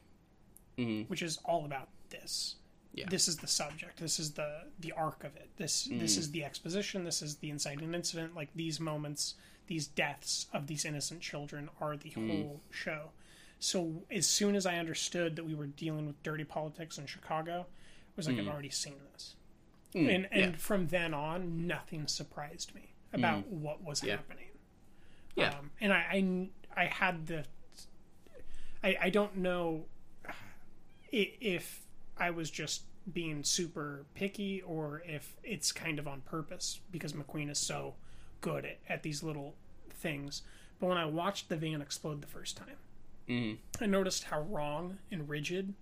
Mhm. which is all about this. Yeah. This is the subject. This is the the arc of it. This this Mm. is the exposition. This is the inciting incident. Like these moments, these deaths of these innocent children are the Mm. whole show. So as soon as I understood that we were dealing with dirty politics in Chicago, it was like Mm. I've already seen this. Mm, and and yeah. from then on, nothing surprised me about Mm. what was Yeah. happening. Yeah. Um, and I, I I had the I I don't know if I was just being super picky or if it's kind of on purpose because McQueen is so good at, at these little things. But when I watched the van explode the first time, Mhm. I noticed how wrong and rigid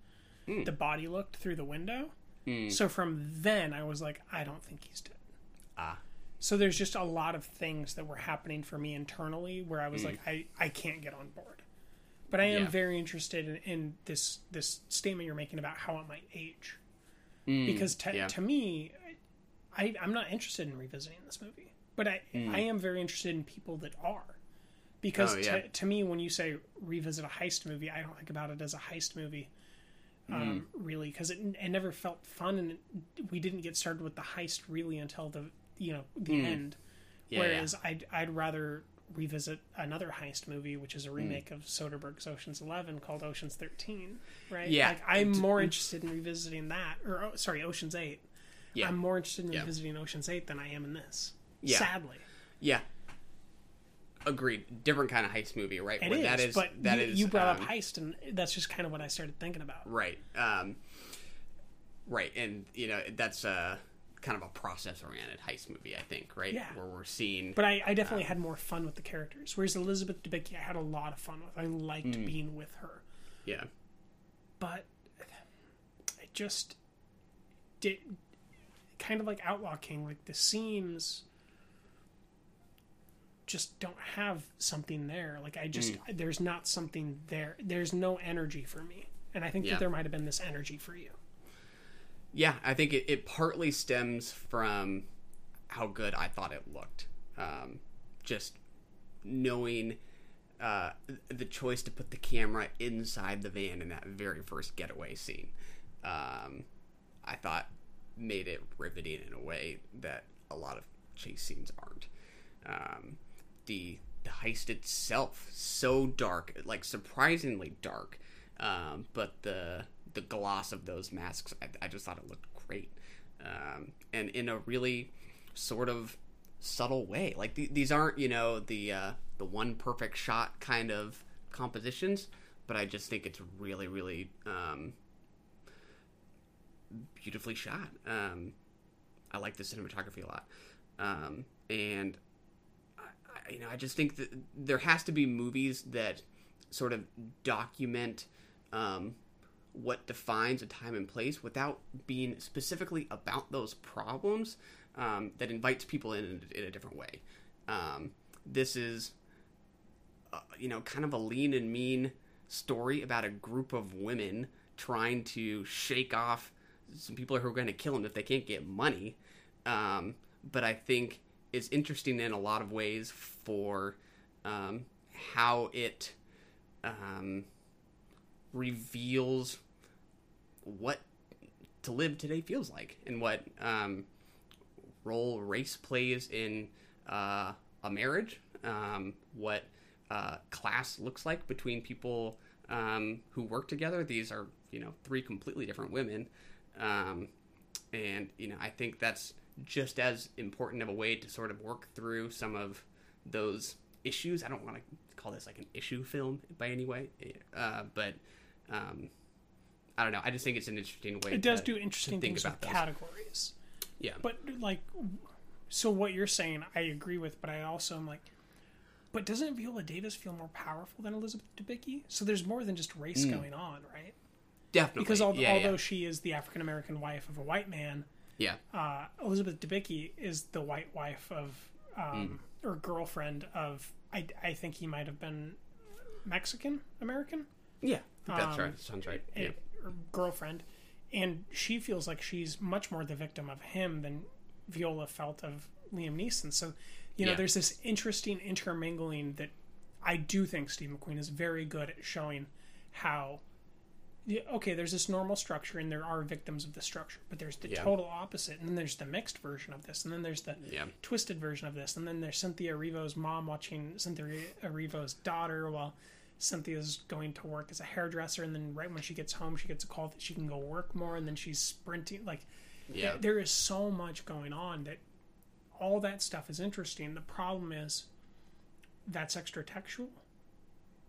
Mm. the body looked through the window. Mm. So from then, I was like, I don't think he's dead. Ah. So there's just a lot of things that were happening for me internally where I was Mm. like, I, I can't get on board. But I am Yeah. very interested in, in this this statement you're making about how it might age. Mm, because to, yeah. to me, I, I'm not interested in revisiting this movie. But I, Mm. I am very interested in people that are. Because Oh, yeah. to, to me, when you say revisit a heist movie, I don't think about it as a heist movie um, Mm. really because it, it never felt fun and it, we didn't get started with the heist really until the you know the Mm. end Yeah, whereas I'd, I'd rather revisit another heist movie which is a Mm. remake of soderbergh's oceans 11 called oceans 13 right Yeah. like i'm more interested in revisiting that or oh, sorry oceans 8 Yeah. i'm more interested in Yeah. revisiting oceans 8 than i am in this Yeah. sadly Yeah. Agreed. Different kind of heist movie, right? it Where is, that is but that you, is, you brought um, up heist and that's just kind of what i started thinking about Right. Um, right, and you know that's uh, kind of a process-oriented heist movie, I think. Right. Yeah. Where we're seeing. But I, I definitely um, had more fun with the characters. Whereas Elizabeth Debicki, I had a lot of fun with. I liked Mm. being with her. Yeah. But it just did kind of like Outlaw King. Like the scenes just don't have something there. Like I just Mm. there's not something there. There's no energy for me. And I think Yeah. that there might have been this energy for you. Yeah, I think it, it partly stems from how good I thought it looked. Um, just knowing uh, the choice to put the camera inside the van in that very first getaway scene, um, I thought made it riveting in a way that a lot of chase scenes aren't. Um, the the heist itself so dark, like surprisingly dark, um, but the the gloss of those masks, I, I just thought it looked great, um, and in a really sort of subtle way. Like th- these aren't you know the uh, the one perfect shot kind of compositions, but I just think it's really really um, beautifully shot. Um, I like the cinematography a lot, um, and I, you know I just think that there has to be movies that sort of document um, what defines a time and place without being specifically about those problems um, that invites people in in a different way. Um, this is, uh, you know, kind of a lean and mean story about a group of women trying to shake off some people who are going to kill them if they can't get money. Um, but I think it's interesting in a lot of ways for um, how it um, reveals what to live today feels like and what um, role race plays in uh, a marriage, um, what uh, class looks like between people um, who work together. These are, you know, three completely different women. Um, and, you know, I think that's just as important of a way to sort of work through some of those issues. I don't want to call this like an issue film by any way, uh, but um, I don't know. I just think it's an interesting way. It does to, do interesting things about with those. categories. Yeah, But like, so what you're saying, I agree with, but I also am like, but doesn't Viola Davis feel more powerful than Elizabeth Debicki? So there's more than just race Mm. going on, right? definitely Because al- yeah, although yeah. she is the African American wife of a white man, yeah, uh, Elizabeth Debicki is the white wife of um, or girlfriend of I, I think he might have been Mexican American. Yeah, that's Um, right. Sounds right. Yeah. Girlfriend, and she feels like she's much more the victim of him than Viola felt of Liam Neeson. So, you know, Yeah. there's this interesting intermingling that I do think Steve McQueen is very good at showing how. Okay, there's this normal structure, and there are victims of the structure, but there's the Yeah. total opposite, and then there's the mixed version of this, and then there's the Yeah. twisted version of this, and then there's Cynthia Erivo's mom watching Cynthia Erivo's daughter while Cynthia's going to work as a hairdresser, and then right when she gets home, she gets a call that she can go work more, and then she's sprinting. Like, Yeah. th- there is so much going on that all that stuff is interesting. The problem is that's extra textual,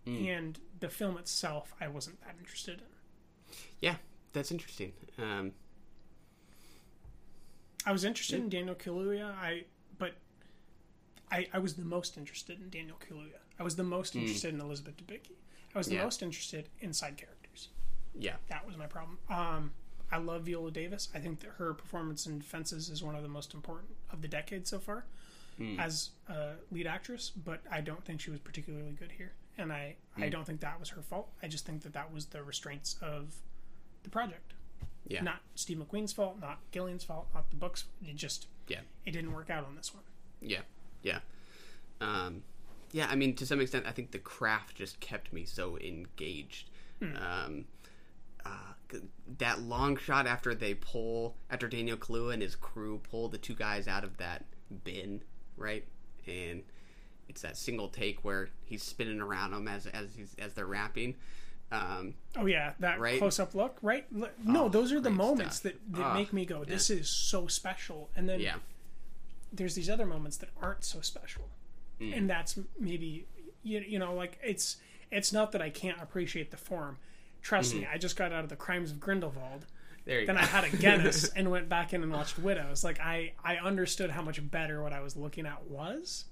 Mm. and the film itself, I wasn't that interested in. Yeah, that's interesting. Um, I was interested in Daniel Kaluuya, I but I I was the most interested in Daniel Kaluuya. I was the most Mm. interested in Elizabeth Debicki. I was the Yeah. most interested in side characters. yeah, That was my problem. Um, I love Viola Davis. I think that her performance in Fences is one of the most important of the decade so far Mm. as a lead actress. But I don't think she was particularly good here, and I I Mm. don't think that was her fault. I just think that that was the restraints of the project. Yeah. Not Steve McQueen's fault, not Gillian's fault, not the books. It just yeah, it didn't work out on this one. yeah, yeah. Um, yeah, I mean, to some extent, I think the craft just kept me so engaged. Hmm. Um, uh, that long shot after they pull, after Daniel Kaluuya and his crew pull the two guys out of that bin, right? And it's that single take where he's spinning around them as as he's, as they're rapping. Um, Oh yeah, that Right? close-up look, right? No, Oh, those are the moments stuff. that, that Ah, make me go, "This yeah. is so special." And then Yeah. there's these other moments that aren't so special, Mm. and that's maybe you, you know like it's it's not that I can't appreciate the form. Trust me, Mhm. I just got out of the Crimes of Grindelwald. There you then go. I had a Guinness (laughs) and went back in and watched Widows. Like I I understood how much better what I was looking at was.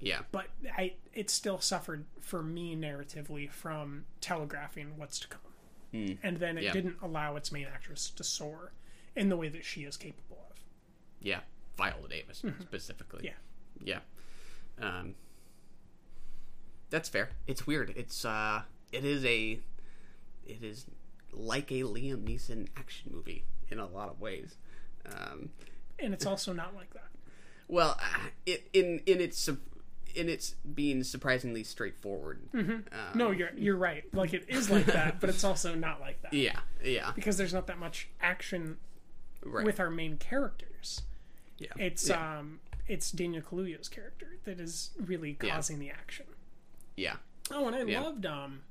yeah, but I it still suffered for me narratively from telegraphing what's to come, Mm. and then it Yeah. didn't allow its main actress to soar in the way that she is capable of. yeah, Viola Davis Mhm. specifically. Yeah. yeah. Um, that's fair. It's weird. It's uh, it is a, it is like a Liam Neeson action movie in a lot of ways. Um, And it's also not like that. well, uh, it in in its in its being surprisingly straightforward. hmm Um, no, you're you're right. Like it is like that, but it's also not like that. Yeah, yeah. Because there's not that much action Right. with our main characters. Yeah. It's Yeah. um it's Daniel Kaluuya's character that is really Yeah. causing the action. Yeah. Oh, and I Yeah. loved um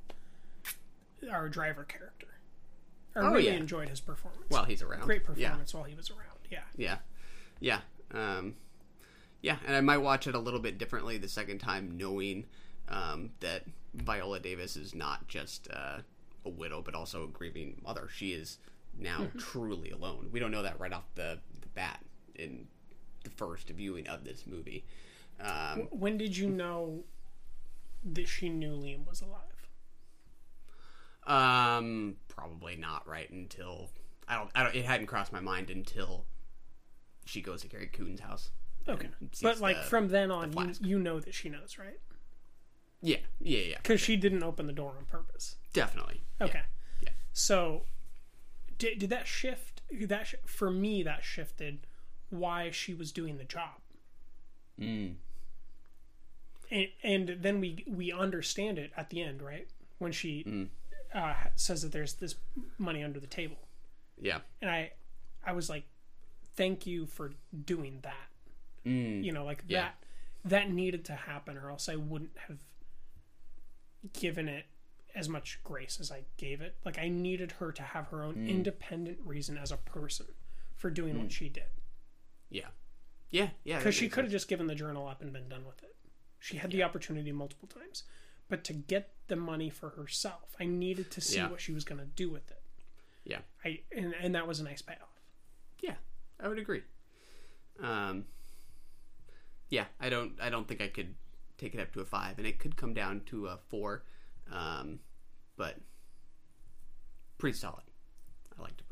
our driver character. I Oh, really yeah. enjoyed his performance. While he's around. Great Yeah. performance while he was around. Yeah. Yeah, yeah, um, yeah. And I might watch it a little bit differently the second time, knowing um, that Viola Davis is not just uh, a widow, but also a grieving mother. She is now Mhm. truly alone. We don't know that right off the, the bat in the first viewing of this movie. Um, when did you know that she knew Liam was alive? Um, probably not right until I don't. I don't. It hadn't crossed my mind until she goes to Carrie Coon's house. Okay. But like the- from then on, the you, you know that she knows, right? Yeah, yeah, yeah. Because she didn't open the door on purpose. Definitely. Okay. Yeah. So, did, did that shift? That sh- for me, that shifted why she was doing the job, Mm. and, and then we we understand it at the end, right? When she Mm. uh, says that there's this money under the table, Yeah. and I I was like, thank you for doing that. Mm. You know, like Yeah. that that needed to happen, or else I wouldn't have given it as much grace as I gave it. Like I needed her to have her own Mm. independent reason as a person for doing Mm. what she did. Yeah. Yeah. Yeah. Because she could have just given the journal up and been done with it. She had the opportunity multiple times, but to get the money for herself, I needed to see Yeah. what she was going to do with it. Yeah. I and, and that was a nice payoff. Yeah, I would agree. Um, yeah, I don't. I don't think I could take it up to a five, and it could come down to a four. Um, but pretty solid. I liked it.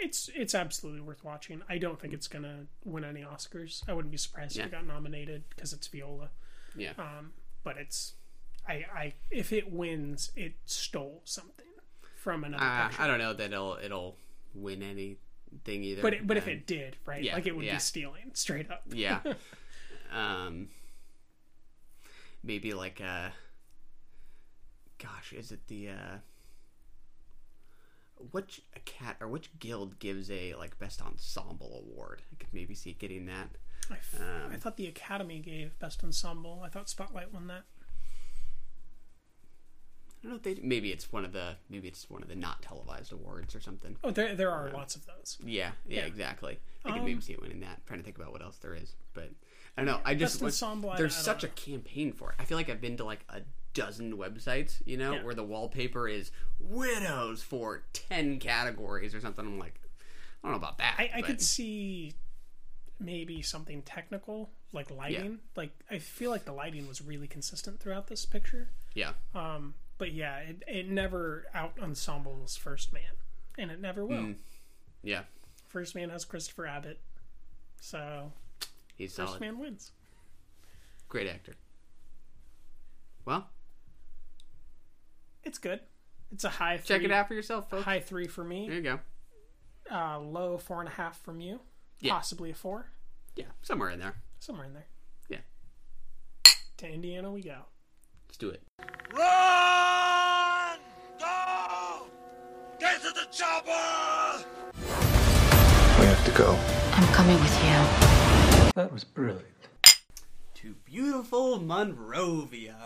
It's it's absolutely worth watching. I don't think it's gonna win any Oscars. I wouldn't be surprised Yeah. if it got nominated because it's Viola. Yeah. Um, but it's, I, I if it wins, it stole something from another. Uh. I don't know that it'll it'll win anything either. But it, but if Um, it did, right? yeah, like it would yeah. be stealing straight up. yeah. (laughs) Um, maybe like uh gosh, is it the uh which cat or which guild gives a like best ensemble award? I could maybe see it getting that. I, f- Um, I thought the Academy gave Best Ensemble. I thought Spotlight won that. I don't know if they maybe it's one of the maybe it's one of the not televised awards or something. Oh, there there are lots of those. Yeah, yeah, Yeah. exactly. I could Um, maybe see it winning that. I'm trying to think about what else there is, but I don't know. I just Best ensemble, I- there's I such a campaign for it. I feel like I've been to like a dozen websites, you know, Yeah. where the wallpaper is widows for ten categories or something. I'm like, I don't know about that. I, I could see maybe something technical like lighting. Like I feel like the lighting was really consistent throughout this picture. Yeah. Um, but yeah, it, it never out ensembles First Man, and it never will. Mm. Yeah, First Man has Christopher Abbott, so he's First solid. Man wins. Great actor. Well, It's good. It's a high. Check it out for yourself, folks. High three for me. there you go. Uh, low four and a half from you. Yeah. Possibly a four. Yeah, somewhere in there. Somewhere in there. Yeah. To Indiana we go. Let's do it. Run! Go! Get to the chopper! We have to go. I'm coming with you. That was brilliant. To beautiful Monrovia.